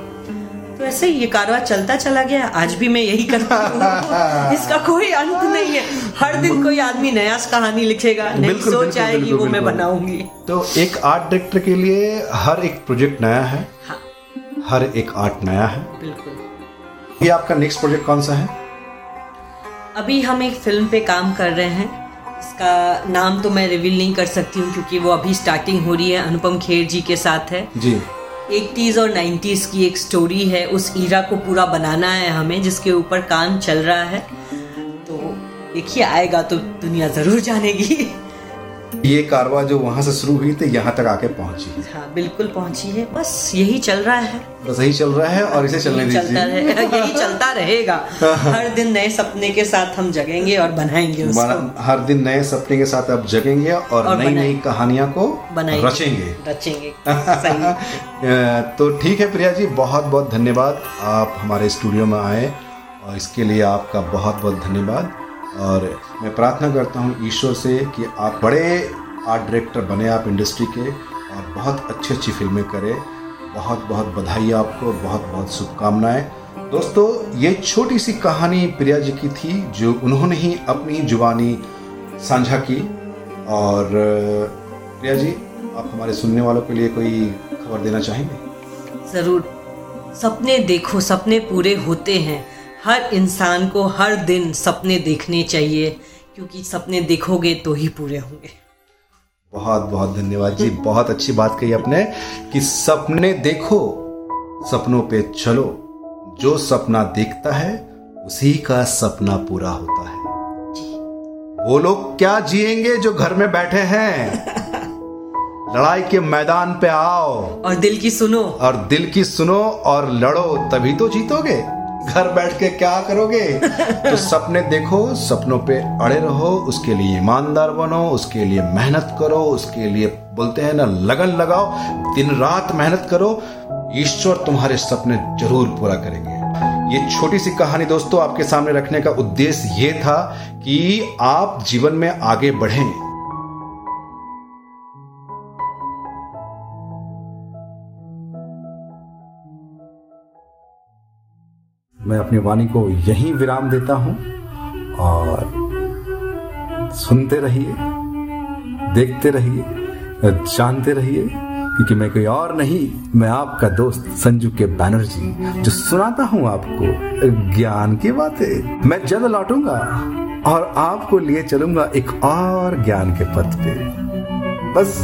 तो ऐसे ही ये कारवा चलता चला गया। आज भी मैं यही करती हूँ। इसका कोई अंत नहीं है। हर दिन कोई आदमी नया कहानी लिखेगा नई सोच आएगी वो मैं बनाऊँगी। तो एक आर्ट डायरेक्टर के लिए हर एक प्रोजेक्ट नया है? हाँ। हर एक आर्ट नया है। बिल्कुल। ये आपका नेक्स्ट प्रोजेक्ट कौन सा है? अभी हम एक फ़िल्म पे काम कर रहे हैं। इसका नाम तो मैं रिवील नहीं कर सकती हूँ क्योंकि वो अभी स्टार्टिंग हो रही है। अनुपम खेर जी के साथ है। जी। एटीज और नाइन्टीज की एक स्टोरी है। उस ईरा को पूरा बनाना है हमें जिसके ऊपर काम चल रहा है। तो देखिए आएगा तो दुनिया ज़रूर जानेगी। ये कारवा जो वहाँ से शुरू हुई थी यहाँ तक आके पहुँची है। हाँ बिल्कुल पहुँची है। बस यही चल रहा है। बस यही चल रहा है और इसे चलने यही चलता रहे यही चलता रहेगा। हर दिन नए सपने के साथ हम जगेंगे और बनाएँगे उसको। हर दिन नए सपने के साथ आप जगेंगे और और नई नई। कहानियाँ को बनाएँगे। रचेंगे। रचेंगे। तो ठीक है प्रिया जी बहुत बहुत धन्यवाद। आप हमारे स्टूडियो में आए और इसके लिए आपका बहुत बहुत धन्यवाद। और मैं प्रार्थना करता हूँ ईश्वर से कि आप बड़े आर्ट डायरेक्टर बने आप इंडस्ट्री के और बहुत अच्छी अच्छी फ़िल्में करें। बहुत बहुत बधाई आपको, बहुत बहुत शुभकामनाएँ। दोस्तों, ये छोटी सी कहानी प्रिया जी की थी जो उन्होंने ही अपनी जुबानी साझा की। और, प्रिया जी, आप हमारे सुनने वालों के लिए कोई खबर देना चाहेंगे? ज़रूर। सपने देखो, सपने पूरे होते हैं। हर इंसान को हर दिन सपने देखने चाहिए क्योंकि सपने देखोगे तो ही पूरे होंगे। बहुत बहुत धन्यवाद जी। बहुत अच्छी बात कही आपने कि सपने देखो सपनों पे चलो। जो सपना देखता है उसी का सपना पूरा होता है। वो लोग क्या जिएँगे जो घर में बैठे हैं? लड़ाई के मैदान पे आओ। और दिल की सुनो। और दिल की सुनो और लड़ो तभी तो जीतोगे। घर बैठ के क्या करोगे? तो सपने देखो, सपनों पे अड़े रहो, उसके लिए ईमानदार बनो, उसके लिए मेहनत करो, उसके लिए बोलते हैं ना, लगन लगाओ, दिन रात मेहनत करो, ईश्वर तुम्हारे सपने ज़रूर पूरा करेंगे। ये छोटी सी कहानी दोस्तों आपके सामने रखने का उद्देश्य ये था कि आप जीवन में आगे बढ़ें। मैं अपनी वाणी को यहीं विराम देता हूँ और सुनते रहिए, देखते रहिए, जानते रहिए, क्योंकि मैं कोई और नहीं, मैं आपका दोस्त संजू के बैनर्जी जो सुनाता हूँ आपको ज्ञान की बातें। मैं जल्द लौटूँगा और आपको लिए चलूँगा एक और ज्ञान के पथ पे। बस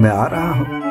मैं आ रहा हूँ।